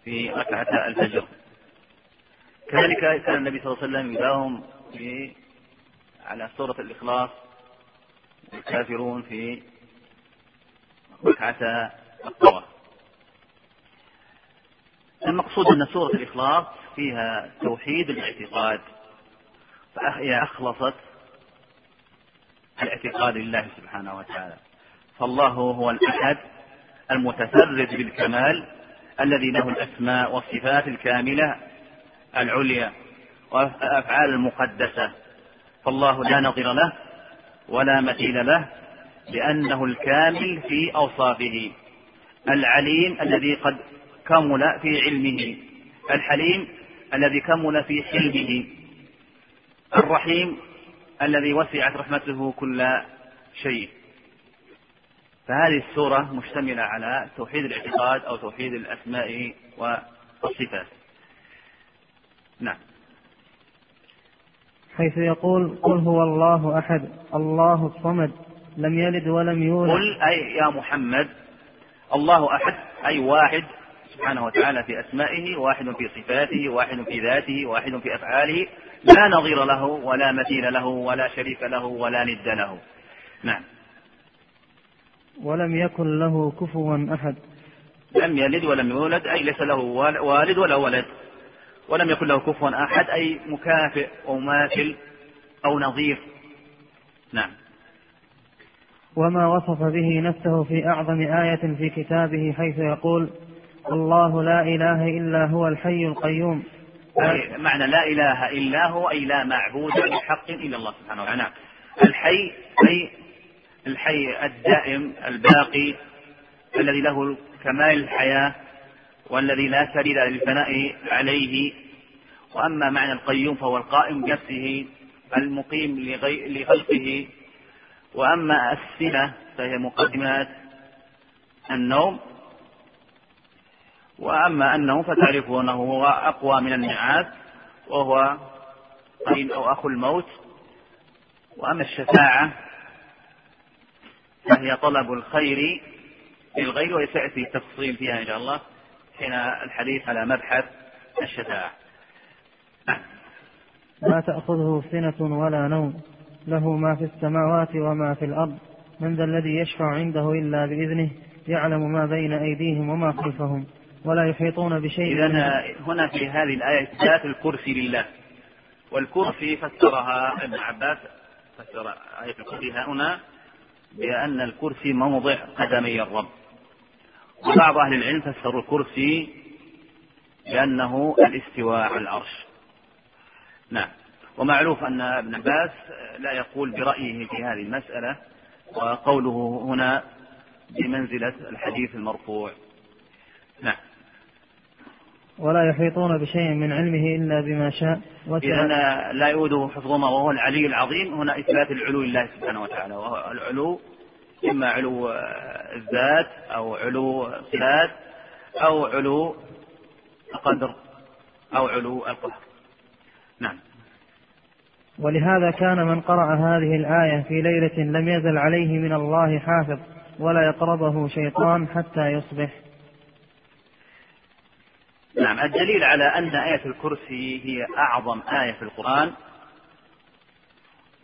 في ركعة الفجر. كذلك كان النبي صلى الله عليه وسلم يداوم في على سورة الإخلاص الكافرون في ركعة الطواف. المقصود أن سورة الإخلاص فيها توحيد الاعتقاد. فهي أخلصت الاعتقاد لله سبحانه وتعالى. فالله هو الأحد المتفرد بالكمال الذي له الأسماء والصفات الكاملة العليا والأفعال المقدسة. فالله لا نظير له ولا مثيل له لأنه الكامل في أوصافه. العليم الذي قد كمل في علمه. الحليم الذي كمل في حلمه. الرحيم الذي وسعت رحمته كل شيء. فهذه السورة مشتملة على توحيد الاعتقاد أو توحيد الأسماء والصفات. نعم. حيث يقول قل هو الله أحد الله الصمد لم يلد ولم يولد. قل أي يا محمد الله أحد أي واحد سبحانه وتعالى في أسمائه واحد في صفاته واحد في ذاته واحد في أفعاله لا نظير له ولا مثيل له ولا شريك له ولا ند له. نعم. ولم يكن له كفوا أحد. لم يلد ولم يولد أي ليس له والد ولا ولد. ولم يكن له كفوا أحد أي مكافئ أو ماثل أو نظير نعم. وما وصف به نفسه في أعظم آية في كتابه حيث يقول الله لا إله إلا هو الحي القيوم. أي معنى لا إله إلا هو أي لا معبود بحق إلا الله سبحانه وتعالى. نعم. الحي أي الحي الدائم الباقي الذي له كمال الحياة والذي لا سبيل للفناء عليه. وأما معنى القيوم فهو القائم بنفسه المقيم لخلقه. وأما السنة فهي مقدمات النوم. وأما أنه فتعرفوا أنه هو أقوى من النعاس وهو قرين أو أخو الموت. وأما الشفاعة فهي طلب الخير للغير وسيأتي التفصيل فيها إن شاء الله حين الحديث على مبحث الشفاعة لا تأخذه سنة ولا نوم. له ما في السماوات وما في الأرض. من ذا الذي يشفع عنده إلا بإذنه يعلم ما بين أيديهم وما خلفهم ولا يحيطون بشيء إذا هنا في هذه الآية إثبات الكرسي لله. والكرسي فسرها ابن عباس فسر آية الكرسي هنا. بأن الكرسي موضع قدمي الرب. وبعض أهل العلم فسروا الكرسي بأنه الاستواء على العرش. نعم. ومعروف أن ابن عباس لا يقول برأيه في هذه المسألة وقوله هنا بمنزلة الحديث المرفوع. نعم. ولا يحيطون بشيء من علمه إلا بما شاء إذا لا يؤوده حفظهما وهو العلي العظيم هنا إثبات العلو لله سبحانه وتعالى وهو العلو إما علو الذات أو علو الصفات أو علو القدر أو علو القهر نعم. ولهذا كان من قرأ هذه الآية في ليلة لم يزل عليه من الله حافظ ولا يقربه شيطان حتى يصبح. نعم الدليل على أن آية الكرسي هي أعظم آية في القرآن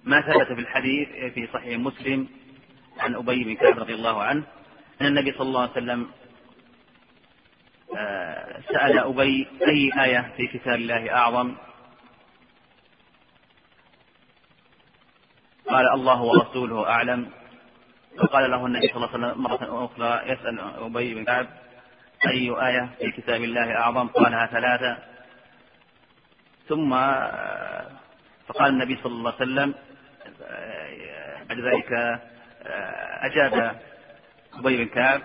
ما ثبت في الحديث في صحيح مسلم عن أبي بن كعب رضي الله عنه أن النبي صلى الله عليه وسلم آه، سأل أبي أي آية في كتاب الله أعظم؟ قال الله ورسوله أعلم. فقال له النبي صلى الله عليه وسلم مرة أخرى يسأل أبي بن كعب أي آية في كتاب الله أعظم؟ قالها ثلاثة. ثم فقال النبي صلى الله عليه وسلم بعد ذلك أجاب أبي بن كعب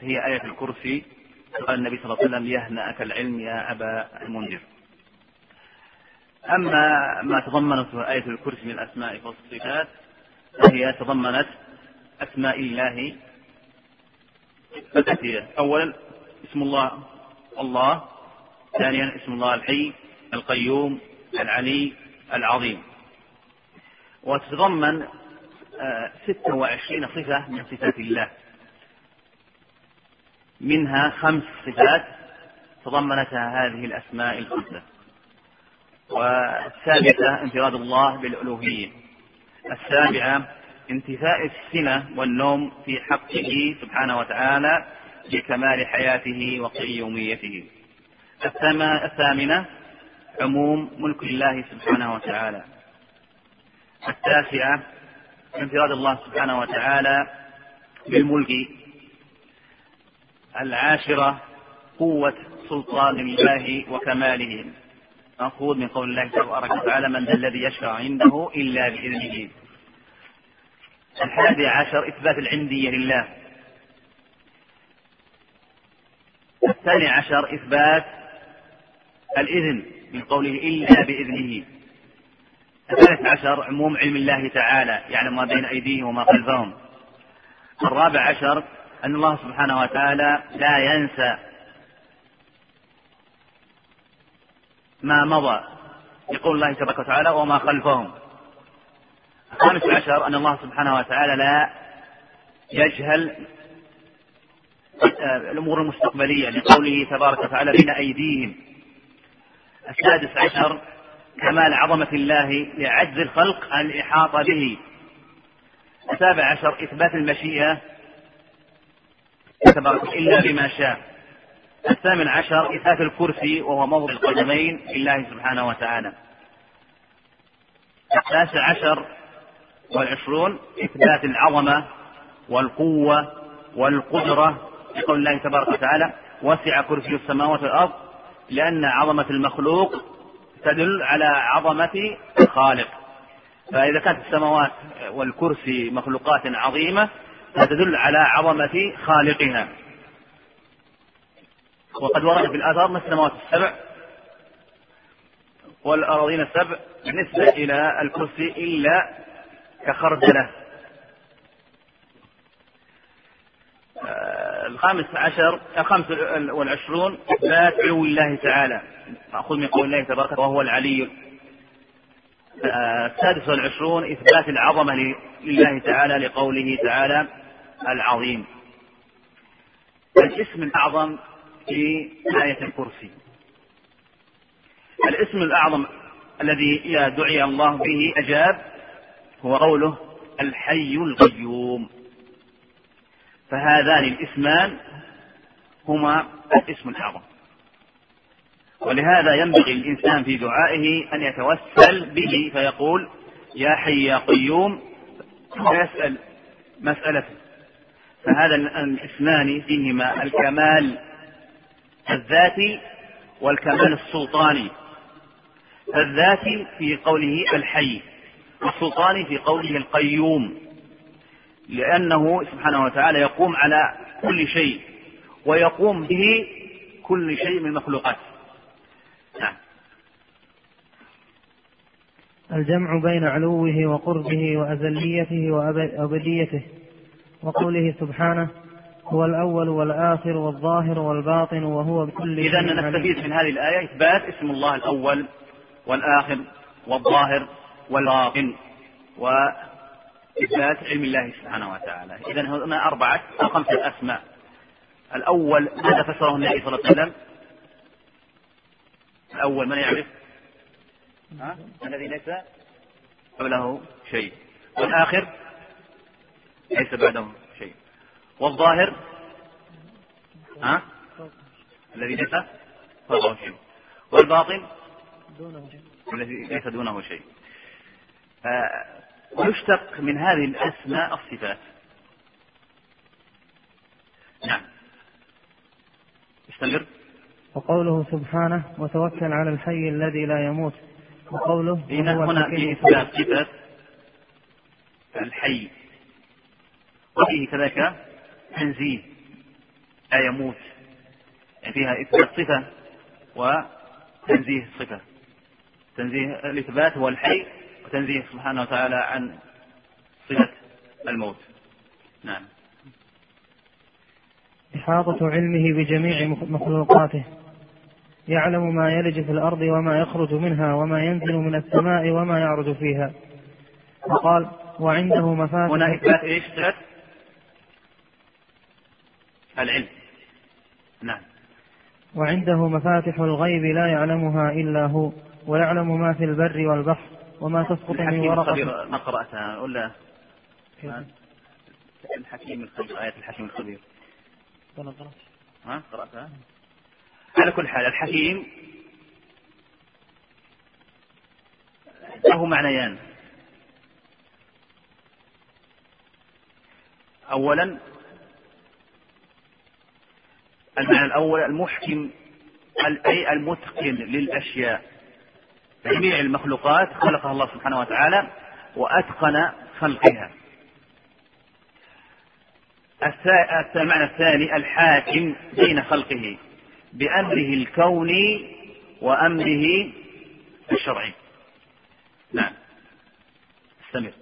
هي آية الكرسي قال النبي صلى الله عليه وسلم يهنأك العلم يا أبا المنذر. أما ما تضمنته آية الكرسي من الأسماء والصفات فهي تضمنت أسماء الله الآتية أولا اسم الله الله ثانيا اسم الله الحي القيوم العلي العظيم. وتتضمن آه، ستة وعشرين صفة من صفات الله. منها خمس صفات تضمنتها هذه الأسماء الخمسة. والسادسة انفراد الله بالألوهية. السابعة انتفاء السنة والنوم في حقه سبحانه وتعالى لكمال حياته وقيوميته الثامنة عموم ملك الله سبحانه وتعالى. التاسعة انفراد الله سبحانه وتعالى بالملك. العاشرة قوة سلطان الله وكماله. مأخوذ من قول الله تبارك وتعالى من ذا الذي يشفع عنده إلا بإذنه. الحادي عشر إثبات العندية لله. الثاني عشر إثبات الإذن من قوله إلا بإذنه. الثالث عشر عموم علم الله تعالى يعلم ما بين أيديهم وما خلفهم. الرابع عشر أن الله سبحانه وتعالى لا ينسى ما مضى يقول الله تبارك وتعالى وما خلفهم. الخامس عشر أن الله سبحانه وتعالى لا يجهل الأمور المستقبلية لقوله تبارك وتعالى بين أيديهم. السادس عشر كمال عظمة الله لعجز الخلق عن الإحاطة به. السابع عشر إثبات المشيئة تبارك إلا بما شاء. الثامن عشر إثبات الكرسي وهو موضع القدمين لله سبحانه وتعالى. التاسع عشر والعشرون إثبات العظمة والقوة والقدرة لقول الله تبارك وتعالى وسع كرسي السماوات والأرض لأن عظمة المخلوق تدل على عظمة الخالق. فإذا كانت السماوات والكرسي مخلوقات عظيمة فتدل على عظمة خالقها. وقد ورد في الآثار ما السماوات السبع والأراضين السبع بالنسبة إلى الكرسي إلا كخردلة. آه، الخامس عشر الخامس والعشرون إثبات علو الله تعالى. مأخوذ من قول الله تبارك وهو العلي. السادس والعشرون إثبات العظمة لله تعالى لقوله تعالى العظيم. الاسم الأعظم في آية الكرسي. الاسم الأعظم الذي دعي الله به أجاب هو قوله الحي القيوم. فهذان الاسمان هما الاسم الأعظم ولهذا ينبغي الإنسان في دعائه أن يتوسل به فيقول يا حي يا قيوم ويسأل مسألة. فهذا الاسمان فيهما الكمال الذاتي والكمال السلطاني. الذاتي في قوله الحي والسلطاني في قوله القيوم. لأنه سبحانه وتعالى يقوم على كل شيء ويقوم به كل شيء من المخلوقات نعم. الجمع بين علوه وقربه وأزليته وأبديته وقوله سبحانه هو الأول والآخر والظاهر والباطن وهو بكل إذا نستفيد من هذه الآية إثبات اسم الله الأول والآخر والظاهر والباطن وإثبات علم الله سبحانه وتعالى. إذا هنا أربعة أو خمسة أسماء. الأول ماذا فسره النبي صلى الله عليه وسلم؟ الأول من يعرف؟ ها؟ الذي ليس قبله شيء. والآخر ليس بعده شيء. والظاهر؟ ها؟ الذي ليس فوقه شيء. والباطن؟ الذي ليس دونه شيء. ويشتق من هذه الأسماء الصفات. نعم. استمر وقوله سبحانه وتوكل على الحي الذي لا يموت. وقوله هنا هنا في إثبات صفة الحي. وفيه كذلك تنزيه لا يموت. يعني فيها إثبات صفة وتنزيه صفة. تنزيه الإثبات هو الحي. وتنزيه سبحانه وتعالى عن صفة الموت. نعم. إحاطة علمه بجميع مخلوقاته. يعلم ما يلج في الأرض وما يخرج منها وما ينزل من السماء وما يعرج فيها. وقال وعنده مفاتح هنا إثبات إيش؟ العلم. نعم. وعنده مفاتح الغيب لا يعلمها إلا هو ويعلم ما في البر والبحر. وما تسقط من ورقة ما قرأتها ولا الحكيم الخبير آية الحكيم الخبير. ها قرأتها؟ على كل حال الحكيم له معنيان. أولا المعنى الأول المحكم أي المتقن للأشياء. جميع المخلوقات خلقها الله سبحانه وتعالى وأتقن خلقها. المعنى الثاني الحاكم بين خلقه بأمره الكوني وأمره الشرعي. نعم. استمر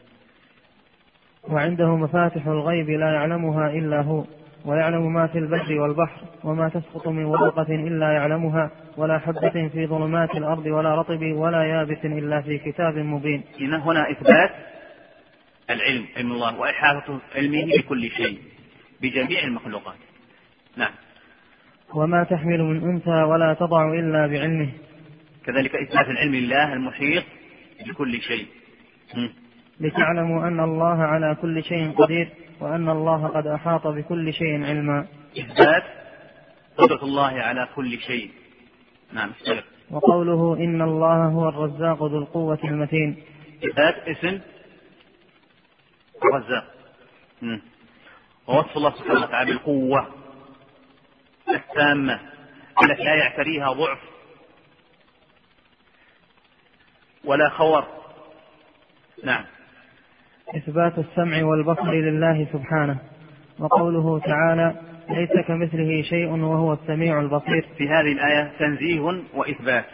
وعنده مفاتح الغيب لا يعلمها إلا هو. ويعلم ما في البر والبحر وما تسقط من ورقة إلا يعلمها ولا حبة في ظلمات الأرض ولا رطب ولا يابس إلا في كتاب مبين. هنا إثبات العلم علم الله وإحاطة علمه بكل شيء بجميع المخلوقات. نعم. وما تحمل من أنثى ولا تضع إلا بعلمه. كذلك إثبات العلم لله المحيط بكل شيء. لتعلموا أن الله على كل شيء قدير. وأن الله قد أحاط بكل شيء علما. إثبات قدرة الله على كل شيء. نعم استمر وقوله إن الله هو الرزاق ذو القوة المتين. إثبات اسم الرزاق. ووصف الله سبحانه وتعالى بالقوة التامة التي لا يعتريها ضعف ولا خور. نعم. إثبات السمع والبصر لله سبحانه. وقوله تعالى ليس كمثله شيء وهو السميع البصير. في هذه الآية تنزيه وإثبات.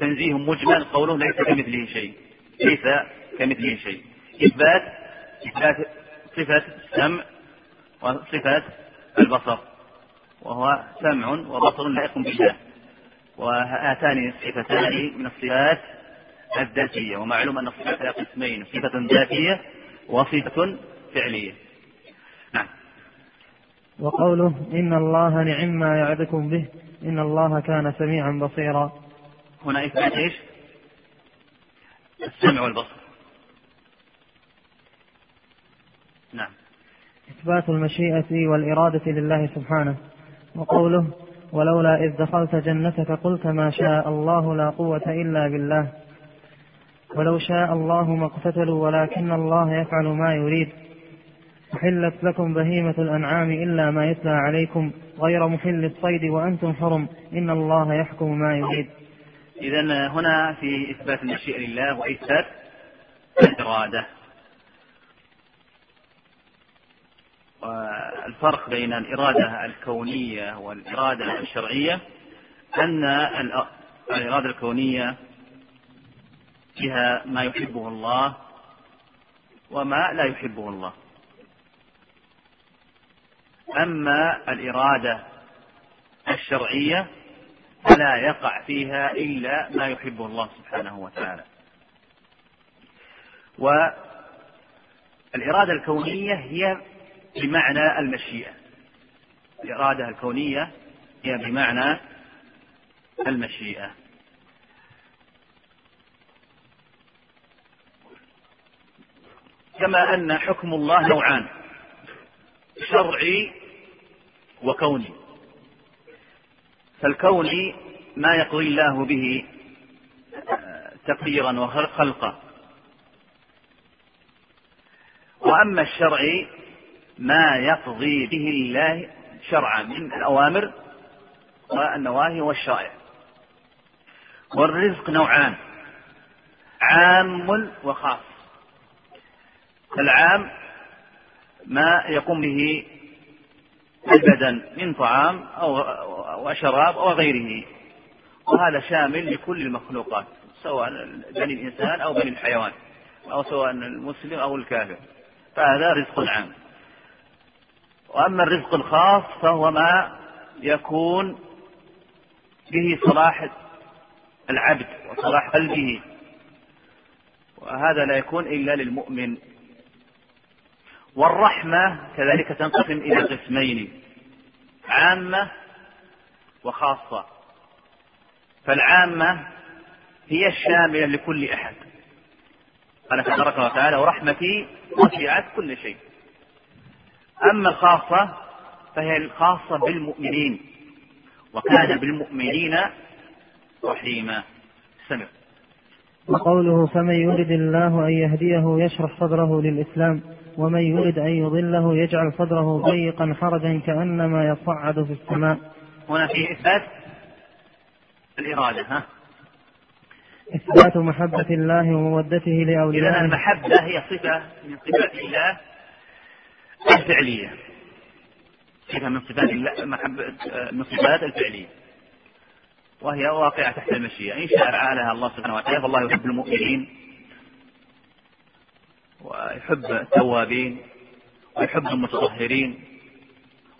تنزيه مجمل قوله ليس كمثله شيء. ليس كمثله شيء. إثبات إثبات صفة السمع وصفة البصر. وهو سمع وبصر لائق بالله وهاتان الصفتان من الصفات الذاتية. ومعلوم أن الصفات قسمين صفة ذاتية وصفة فعلية. نعم. وقوله إن الله نعم ما يعدكم به إن الله كان سميعا بصيرا. هنا إثبات إيش؟ السمع والبصر. نعم. إثبات المشيئة والإرادة لله سبحانه. وقوله ولولا إذ دخلت جنتك قلت ما شاء الله لا قوة إلا بالله. ولو شاء الله ما اقتتلوا ولكن الله يفعل ما يريد. أحلت لكم بهيمة الأنعام إلا ما يتلى عليكم غير محل الصيد وأنتم حرم. إن الله يحكم ما يريد. إذا هنا في إثبات المشيئة لله وإثبات الإرادة. والفرق بين الإرادة الكونية والإرادة الشرعية أن الإرادة الكونية فيها ما يحبه الله وما لا يحبه الله. أما الإرادة الشرعية فلا يقع فيها إلا ما يحبه الله سبحانه وتعالى. والإرادة الكونية هي بمعنى المشيئة. الإرادة الكونية هي بمعنى المشيئة. كما أن حكم الله نوعان شرعي وكوني. فالكوني ما يقضي الله به تقديرا وخلقا. وأما الشرعي ما يقضي به الله شرعا من الأوامر والنواهي والشرائع. والرزق نوعان عام وخاص. العام ما يقوم به البدن من طعام أو وشراب أو غيره. وهذا شامل لكل المخلوقات سواء بني الإنسان أو بني الحيوان أو سواء المسلم أو الكافر. فهذا رزق عام وأما الرزق الخاص فهو ما يكون به صلاح العبد وصلاح قلبه. وهذا لا يكون إلا للمؤمن. والرحمة كذلك تنقسم إلى قسمين عامة وخاصة. فالعامة هي الشاملة لكل أحد. قال تبارك وتعالى ورحمتي وسعت كل شيء. أما الخاصة فهي الخاصة بالمؤمنين وكان بالمؤمنين رحيما. سمع. وقوله فمن يرد الله أن يهديه يشرح صدره للإسلام. ومن يرد أن يضله يجعل صدره ضيقا حرجا كأنما يصعد في السماء. هنا في إثبات الإرادة ها؟ إثبات محبة الله ومودته لأوليائه. إذا المحبة هي صفة من صفات الله الفعلية. صفة من صفات الله محبة من صفات الفعلية. وهي واقعة تحت المشيئة. إن شاء فعلها الله سبحانه وتعالى فالله يحب المؤمنين. ويحب التوابين ويحب المتطهرين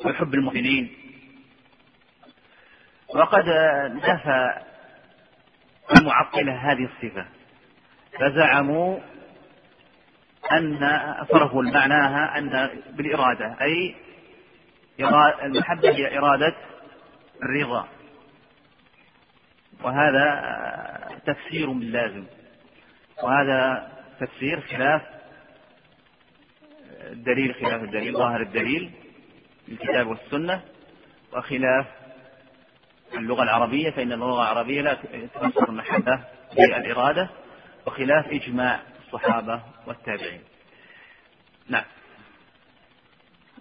ويحب المؤمنين. وقد نفى المعطلة هذه الصفة فزعموا أن صرفوا معناها أن بالإرادة أي المحبة هي إرادة الرضا. وهذا تفسير باللازم وهذا تفسير خلاف الدليل خلاف الدليل ظاهر الدليل الكتاب والسنة وخلاف اللغة العربية فإن اللغة العربية لا تفسر المحبة بالإرادة وخلاف إجماع الصحابة والتابعين. نعم.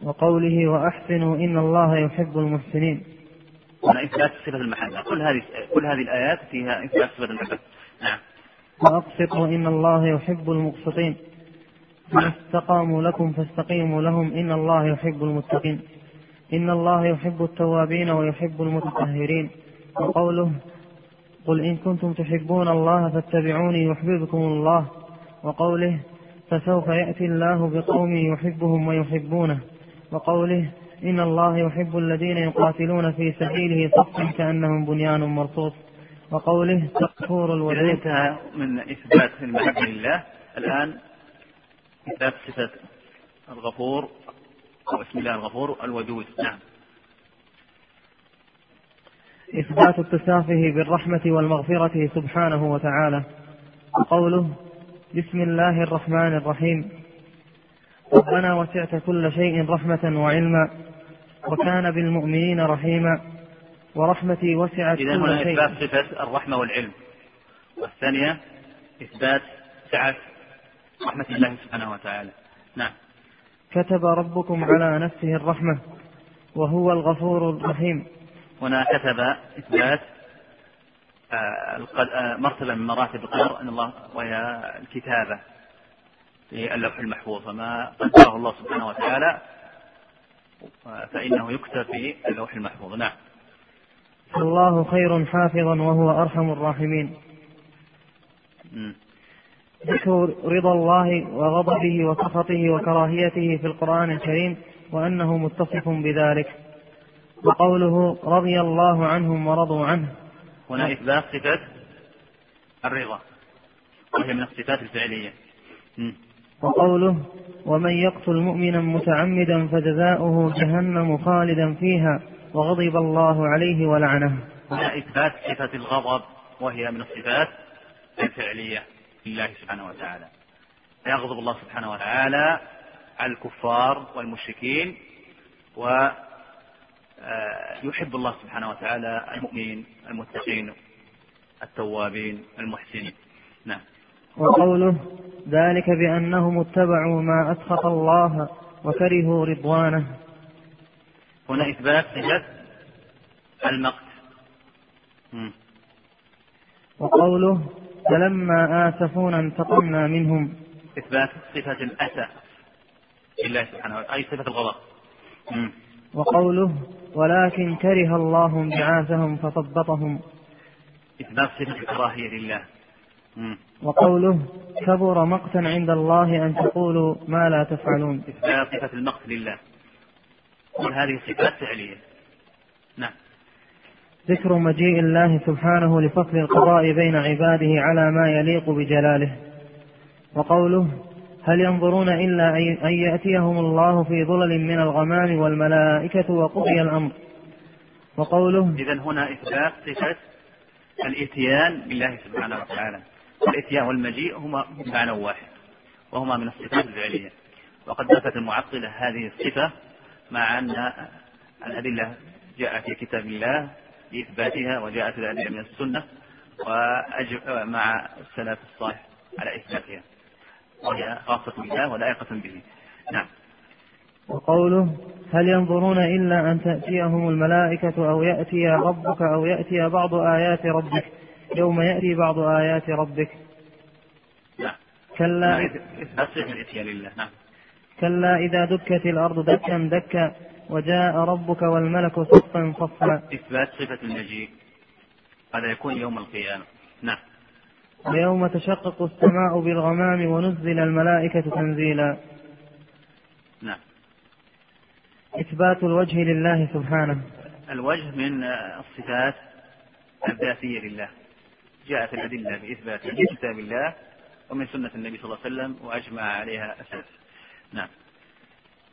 وقوله وأحسنوا إن الله يحب المحسنين. هنا إثبات صفة المحبة. كل هذه كل هذه الآيات فيها إثبات صفة المحبة. نعم. وأقسطوا إن الله يحب المقسطين. ما استقاموا لكم فاستقيموا لهم. إن الله يحب المتقين. إن الله يحب التوابين ويحب المتطهرين. وقوله قل إن كنتم تحبون الله فاتبعوني يحببكم الله. وقوله فسوف يأتي الله بقوم يحبهم ويحبونه. وقوله إن الله يحب الذين يقاتلون في سبيله صفا كأنهم بنيان مرصوص. وقوله تغفور الودود انتهى من إثبات المحبة لله. الآن إثبات صفة الغفور أو اسم الله الغفور الودود. نعم. إثبات اتصافه بالرحمة والمغفرة سبحانه وتعالى. وقوله بسم الله الرحمن الرحيم. ربنا وسعت كل شيء رحمة وعلما وكان بالمؤمنين رحيما. ورحمتي وسعت إذا كل هنا شيء. إثبات صفة الرحمة والعلم. والثانية إثبات سعة رحمة الله سبحانه وتعالى. نعم. كتب ربكم على نفسه الرحمة وهو الغفور الرحيم. هنا كتب إثبات آه، آه، مرتبة من مراتب القدر أن الله وهي الكتابة في اللوح المحفوظ. فما قدره الله سبحانه وتعالى فإنه يكتب في اللوح المحفوظ. نعم. الله خير حافظا وهو أرحم الراحمين. ذكر رضا الله وغضبه وسخطه وكراهيته في القرآن الكريم وأنه متصف بذلك. وقوله رضي الله عنهم ورضوا عنه. هنا إثبات صفة الرضا. وهي من الصفات الفعلية. وقوله ومن يقتل مؤمنا متعمدا فجزاؤه جهنم خالدا فيها وغضب الله عليه ولعنه. هنا إثبات صفة الغضب وهي من الصفات الفعلية. لله سبحانه وتعالى. يغضب الله سبحانه وتعالى على الكفار والمشركين و آه، الله سبحانه وتعالى المؤمنين المتقين التوابين المحسنين. نعم. وقوله ذلك بأنهم اتبعوا ما أسخط الله وكرهوا رضوانه. هنا إثبات صفة المقت. وقوله فلما آسفونا انتقمنا منهم. إثبات صفة الأسى لله سبحانه وتعالى أي صفة الغضب. وقوله ولكن كره الله انبعاثهم فثبطهم إثبات صفة الكراهية لله. وقوله كبر مقتا عند الله أن تقولوا ما لا تفعلون. إثبات صفة المقت لله. كل هذه صفات فعلية؟ نعم. ذكر مجيء الله سبحانه لفصل القضاء بين عباده على ما يليق بجلاله. وقوله هل ينظرون إلا أن يأتيهم الله في ظلل من الغمام والملائكة وقضي الأمر. وقوله إذا هنا إثبات صفة الإتيان بالله سبحانه وتعالى. الإتيان والمجيء هما معنى واحد وهما من الصفات الفعلية. وقد نفت المعطلة هذه الصفة مع أن الأدلة جاءت في كتاب الله لإثباتها وجاءت الأدلة من السنة ومع السلف الصالح على إثباتها. وهي خاصة بالله ولائقة به. نعم. وقوله هل ينظرون إلا أن تأتيهم الملائكة أو يأتي ربك أو يأتي بعض آيات ربك؟ يوم يأتي بعض آيات ربك. نعم. كلا لله. نعم. كلا إذا دكت الأرض دكا دكا. وجاء ربك والملك صفا صفا. إثبات صفة المجيء. هذا يكون يوم القيامة. نعم. ويوم تشقق السماء بالغمام ونزل الملائكة تنزيلا. نعم. إثبات الوجه لله سبحانه. الوجه من الصفات الذاتية لله. جاءت الأدلة بإثبات من كتاب الله ومن سنة النبي صلى الله عليه وسلم وأجمع عليها أساس. نعم.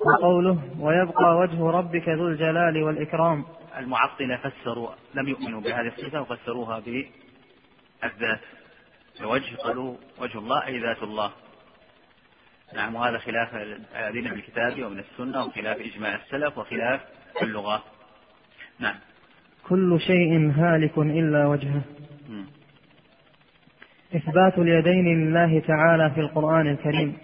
وقوله ويبقى وجه ربك ذو الجلال والإكرام. المعطلة فسروا لم يؤمنوا بهذه الصفة وفسروها بالذات. الوجه قالوا وجه الله أي ذات الله. نعم وهذا خلاف الأدلة من الكتاب ومن السنة وخلاف إجماع السلف وخلاف اللغة. نعم. كل شيء هالك إلا وجهه. إثبات اليدين لله تعالى في القرآن الكريم.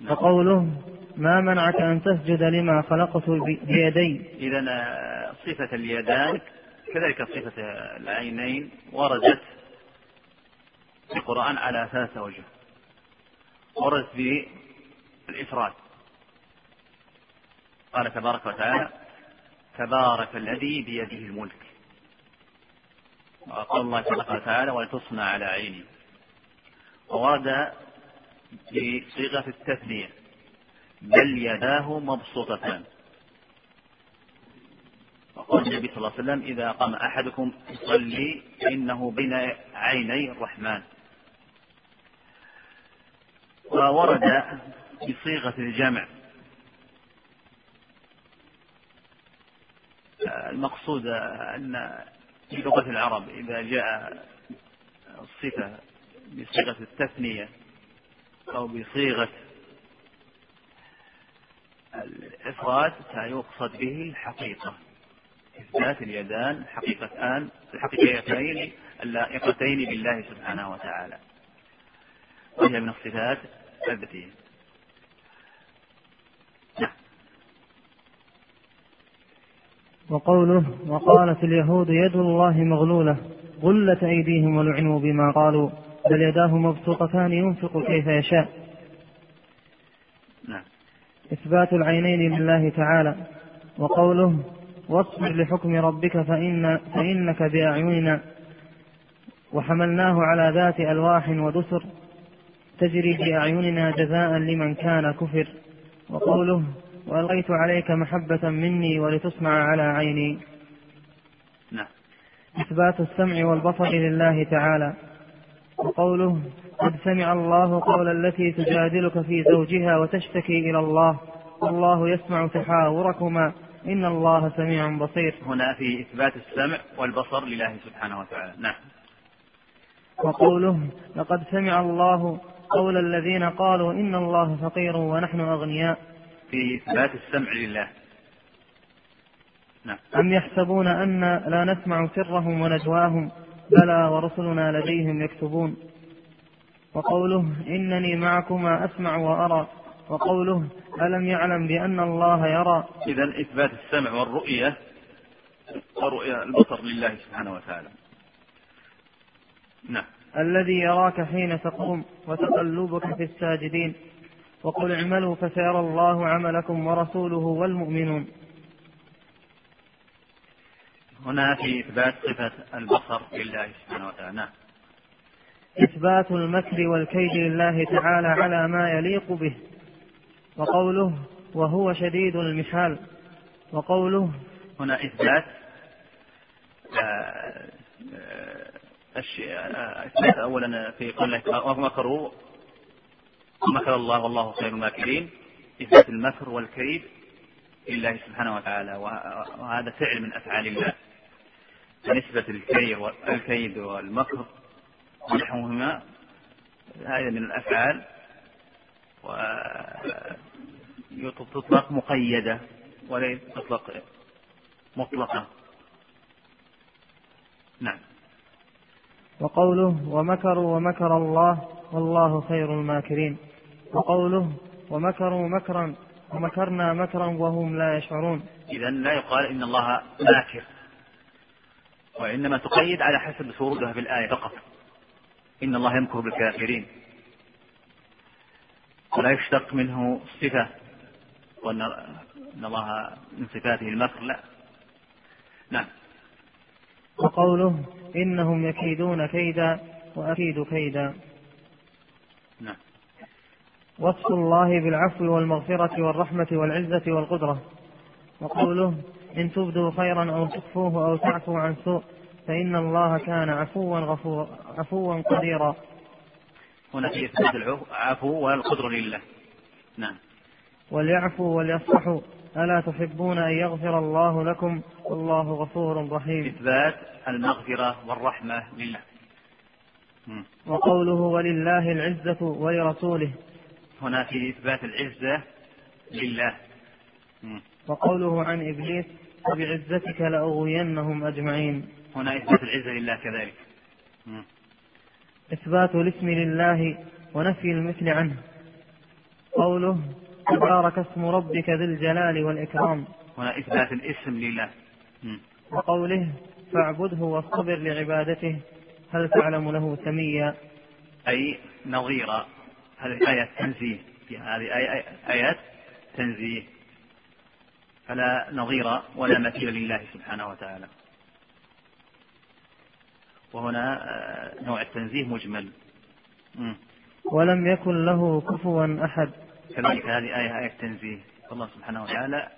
نعم. وقوله ما منعك أن تسجد لما خلقت بيدي؟ إذا آه، صفة اليدان كذلك صفة العينين وردت في القرآن على ثلاثة وجه. وردت بالإفراد. قال تبارك وتعالى تبارك الذي بيده الملك. وقال الله تبارك وتعالى ولتصنع على عيني. وورد بصيغة التثنية. بل يداه مبسوطتان وقال النبي صلى الله عليه وسلم إذا قام أحدكم يصلي فإنه بين عيني الرحمن. وورد بصيغة الجمع. المقصود أن في لغة العرب إذا جاء الصفة بصيغة التثنية أو بصيغة الإفراد سيقصد به الحقيقة. إثبات اليدان حقيقتان الحقيقتين اللائقتين بالله سبحانه وتعالى. وهي من الصفات الذاتية. نعم. وقوله وقالت اليهود يد الله مغلولة غلت أيديهم ولعنوا بما قالوا بل يداه مبسوطتان ينفق كيف يشاء. نعم. إثبات العينين لله تعالى وقوله واصبر لحكم ربك فإن فإنك بأعيننا. وحملناه على ذات ألواح ودسر تجري بأعيننا جزاء لمن كان كفر. وقوله وألقيت عليك محبة مني ولتصنع على عيني. نعم. إثبات السمع والبصر لله تعالى. وقوله قد سمع الله قول التي تجادلك في زوجها وتشتكي إلى الله. والله يسمع تحاوركما. إن الله سميع بصير. هنا في إثبات السمع والبصر لله سبحانه وتعالى. نعم. وقوله لقد سمع الله قول الذين قالوا إن الله فقير ونحن أغنياء. في إثبات السمع لله. نعم. أم يحسبون أن لا نسمع سرهم ونجواهم؟ بلى ورسلنا لديهم يكتبون. وقوله إنني معكما أسمع وأرى وقوله ألم يعلم بأن الله يرى. إذا إثبات السمع والرؤية ورؤية البصر لله سبحانه وتعالى. نعم. الذي يراك حين تقوم وتقلبك في الساجدين. وقل اعملوا فسيرى الله عملكم ورسوله والمؤمنون. هنا في إثبات صفة البصر لله سبحانه وتعالى. نعم. إثبات المكر والكيد لله تعالى على ما يليق به وقوله وهو شديد المحال وقوله هنا إثبات آه، آه، إثبات أولا في قوله ومكروا ومكر الله والله خير الماكرين إثبات المكر والكيد لله سبحانه وتعالى وهذا فعل من أفعال الله. فنسبة الكيد والمكر ونحوهما هذه من الأفعال وتطلق مقيدة وليس تطلق مطلقة. نعم. وقوله ومكروا ومكر الله والله خير الماكرين. وقوله ومكروا مكرا ومكرنا مكرا وهم لا يشعرون. إذا لا يقال إن الله ماكر. وإنما تقيد على حسب ورودها في الآية فقط. إن الله يمكر بالكافرين. ولا يشتق منه صفة وأن الله من صفاته المكر لا. نعم. وقوله إنهم يكيدون كيدا وأكيد كيدا. نعم. وصف الله بالعفو والمغفرة والرحمة والعزة والقدرة. وقوله إن تبدوا خيرا أو تخفوه أو تعفوا عن سوء. فإن الله كان عفوا غفورا عفوا قديرا. هنا في إثبات العفو والقدرة لله. نعم. وليعفوا وليصفحوا. ألا تحبون أن يغفر الله لكم؟ والله غفور رحيم. إثبات المغفرة والرحمة لله. وقوله ولله العزة ولرسوله. هنا في إثبات العزة لله. وقوله عن إبليس وبعزتك لأغوينهم أجمعين. هنا إثبات العزة لله كذلك. إثبات الاسم لله ونفي المثل عنه. قوله تبارك اسم ربك ذي الجلال والإكرام. هنا إثبات الاسم لله. وقوله فاعبده واصطبر لعبادته. هل تعلم له سميا؟ أي نظير هذه آية تنزيه. هذه آيات تنزيه. فلا نظير ولا مثيل لله سبحانه وتعالى. وهنا آه، نوع التنزيه مجمل. ولم يكن له كفوا أحد. كذلك هذه آية آية تنزيه الله سبحانه وتعالى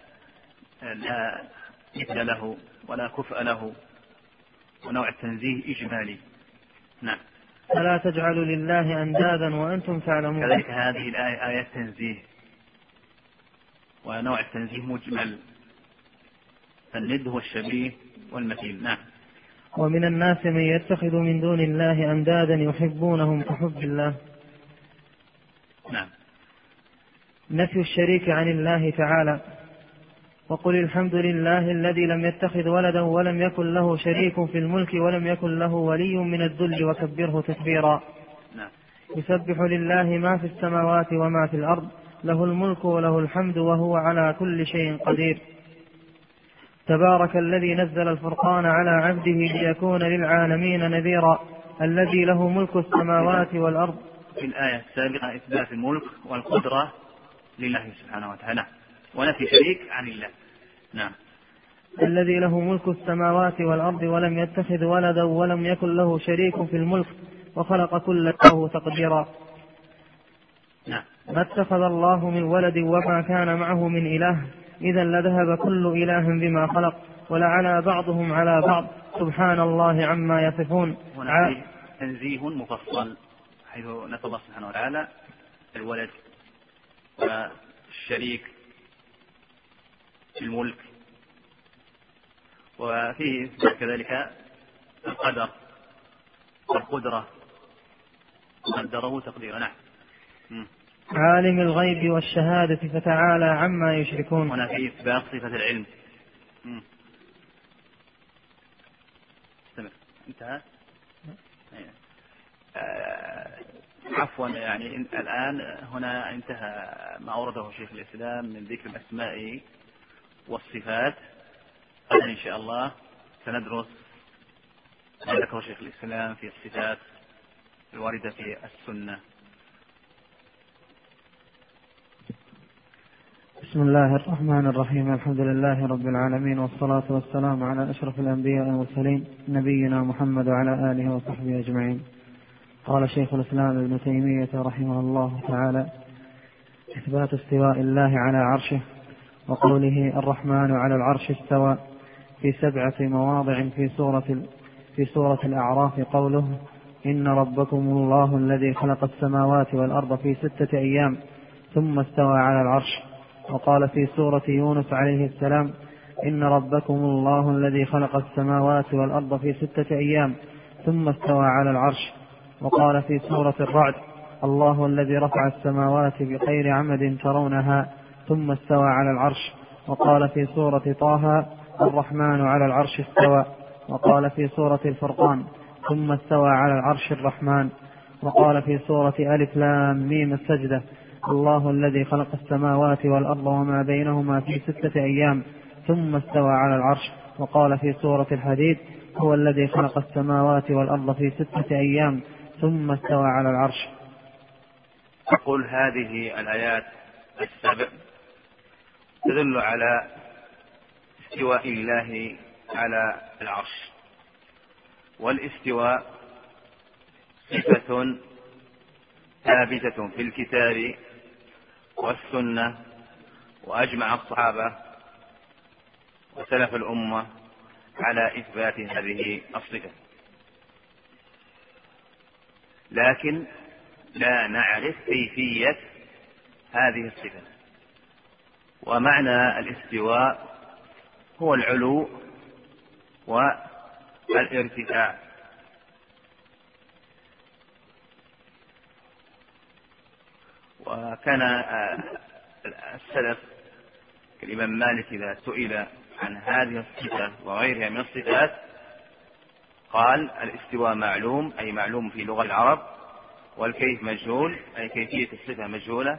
آه، لا مثل له ولا كفء له. ونوع التنزيه إجمالي. نعم. فلا تجعلوا لله أندادا وأنتم تعلمون. كذلك هذه الآية آية تنزيه ونوع التنزيه مجمل. الند هو الشبيه والمثيل. نعم. ومن الناس من يتخذ من دون الله أندادا يحبونهم كحب الله. نعم. نفي الشريك عن الله تعالى. وقل الحمد لله الذي لم يتخذ ولدا ولم يكن له شريك في الملك ولم يكن له ولي من الذل وكبره تكبيرا. نعم. يسبح لله ما في السماوات وما في الأرض. له الملك وله الحمد وهو على كل شيء قدير. تبارك الذي نزل الفرقان على عبده ليكون للعالمين نذيرا الذي له ملك السماوات والأرض. في الآية السابقة إثبات الملك والقدرة لله سبحانه وتعالى ونفي شريك عن الله. نعم. الذي له ملك السماوات والأرض ولم يتخذ ولدا ولم يكن له شريك في الملك وخلق كل له تقديرا. نعم. ما اتخذ الله من ولد وما كان معه من إله إذا لذهب كل إله بما خلق ولعلى بعضهم على بعض. سبحان الله عما يصفون. تنزيه مفصل حيث الله سبحانه وتعالى الولد والشريك في الملك وفيه كذلك القدر والقدرة قدره تقديرا نعم. عالم الغيب والشهادة فتعالى عما يشركون. هنا في إثبات صفة العلم. استمر انتهى؟ آه، عفوا يعني الآن هنا انتهى ما أورده شيخ الإسلام من ذكر الأسماء والصفات. غدا إن شاء الله سندرس ما ذكره شيخ الإسلام في الصفات الواردة في السنة. بسم الله الرحمن الرحيم. الحمد لله رب العالمين والصلاة والسلام على أشرف الأنبياء والمرسلين نبينا محمد وعلى آله وصحبه أجمعين. قال شيخ الإسلام ابن تيمية رحمه الله تعالى إثبات استواء الله على عرشه وقوله الرحمن على العرش استوى في سبعة مواضع في سورة في سورة الأعراف قوله إن ربكم الله الذي خلق السماوات والأرض في ستة أيام ثم استوى على العرش. وقال في سورة يونس عليه السلام إن ربكم الله الذي خلق السماوات والأرض في ستة أيام ثم استوى على العرش. وقال في سورة الرعد الله الذي رفع السماوات بغير عمد ترونها ثم استوى على العرش. وقال في سورة طه الرحمن على العرش استوى. وقال في سورة الفرقان ثم استوى على العرش الرحمن. وقال في سورة ألف لام ميم السجدة الله الذي خلق السماوات والأرض وما بينهما في ستة أيام ثم استوى على العرش وقال في سورة الحديد هو الذي خلق السماوات والأرض في ستة أيام ثم استوى على العرش. أقول هذه الآيات السبع تدل على استواء الله على العرش والاستواء صفة ثابتة في الكتاب والسنة وأجمع الصحابة وسلف الأمة على إثبات هذه الصفة. لكن لا نعرف كيفية هذه الصفة. ومعنى الاستواء هو العلو والارتفاع. وكان آه، السلف كالإمام مالك إذا سئل عن هذه الصفة وغيرها من الصفات قال الاستواء معلوم أي معلوم في لغة العرب والكيف مجهول أي كيفية الصفة مجهولة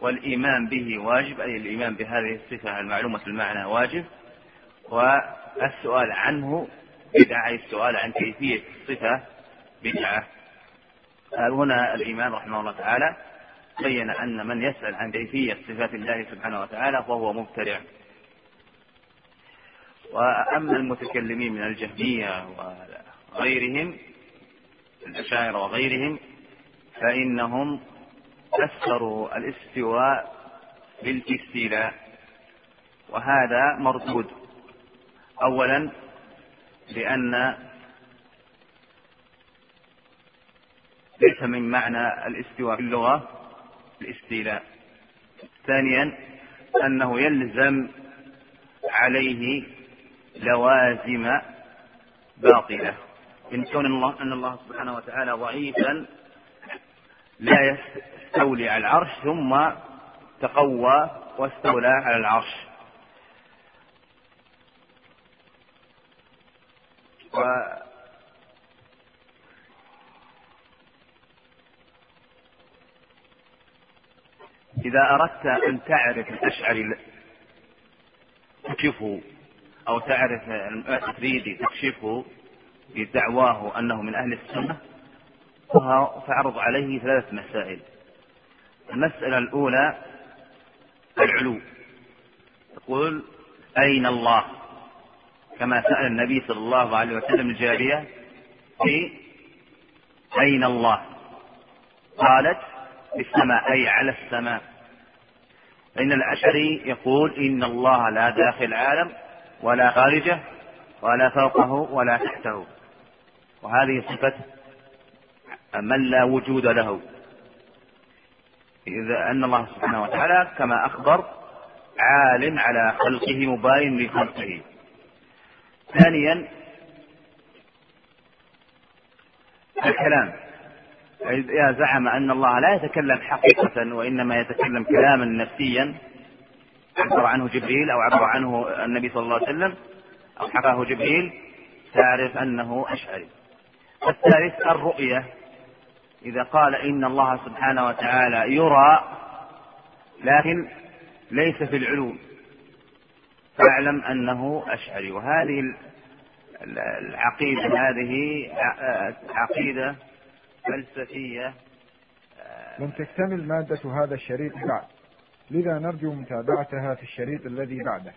والإيمان به واجب أي الإيمان بهذه الصفة المعلومة المعنى واجب. والسؤال عنه بدعة أي السؤال عن كيفية الصفة بدعة. هنا الإمام رحمه الله تعالى بين أن من يسأل عن كيفية صفات الله سبحانه وتعالى فهو مبتدع. وأما المتكلمين من الجهمية وغيرهم الأشاعرة وغيرهم فإنهم فسروا الاستواء بالاستيلاء وهذا مردود أولا لأن ليس من معنى الاستواء في اللغة الاستيلاء. ثانيا أنه يلزم عليه لوازم باطلة. إن كون الله أن الله سبحانه وتعالى ضعيفا لا يستولي على العرش ثم تقوى واستولى على العرش. و إذا أردت أن تعرف الأشعري تكشفه أو تعرف التفريدي تكشفه بدعواه أنه من أهل السنة فأعرض عليه ثلاث مسائل. المسألة الأولى العلو. تقول أين الله؟ كما سأل النبي صلى الله عليه وسلم الجارية في أين الله؟ قالت في السماء أي على السماء. فإن الأشعري يقول إن الله لا داخل العالم ولا خارجه ولا فوقه ولا تحته. وهذه صفة من لا وجود له. إذا أن الله سبحانه وتعالى كما أخبر عال على خلقه مباين لخلقه. ثانيا الكلام. إذا زعم أن الله لا يتكلم حقيقة وإنما يتكلم كلاما نفسيا عبر عنه جبريل أو عبر عنه النبي صلى الله عليه وسلم أو حكاه جبريل تعرف أنه أشعري. الثالث الرؤية. إذا قال إن الله سبحانه وتعالى يرى لكن ليس في العلو فاعلم أنه أشعري. وهذه العقيدة هذه عقيدة فلسفية لم تكتمل مادة هذا الشريط بعد. لذا نرجو متابعتها في الشريط الذي بعده.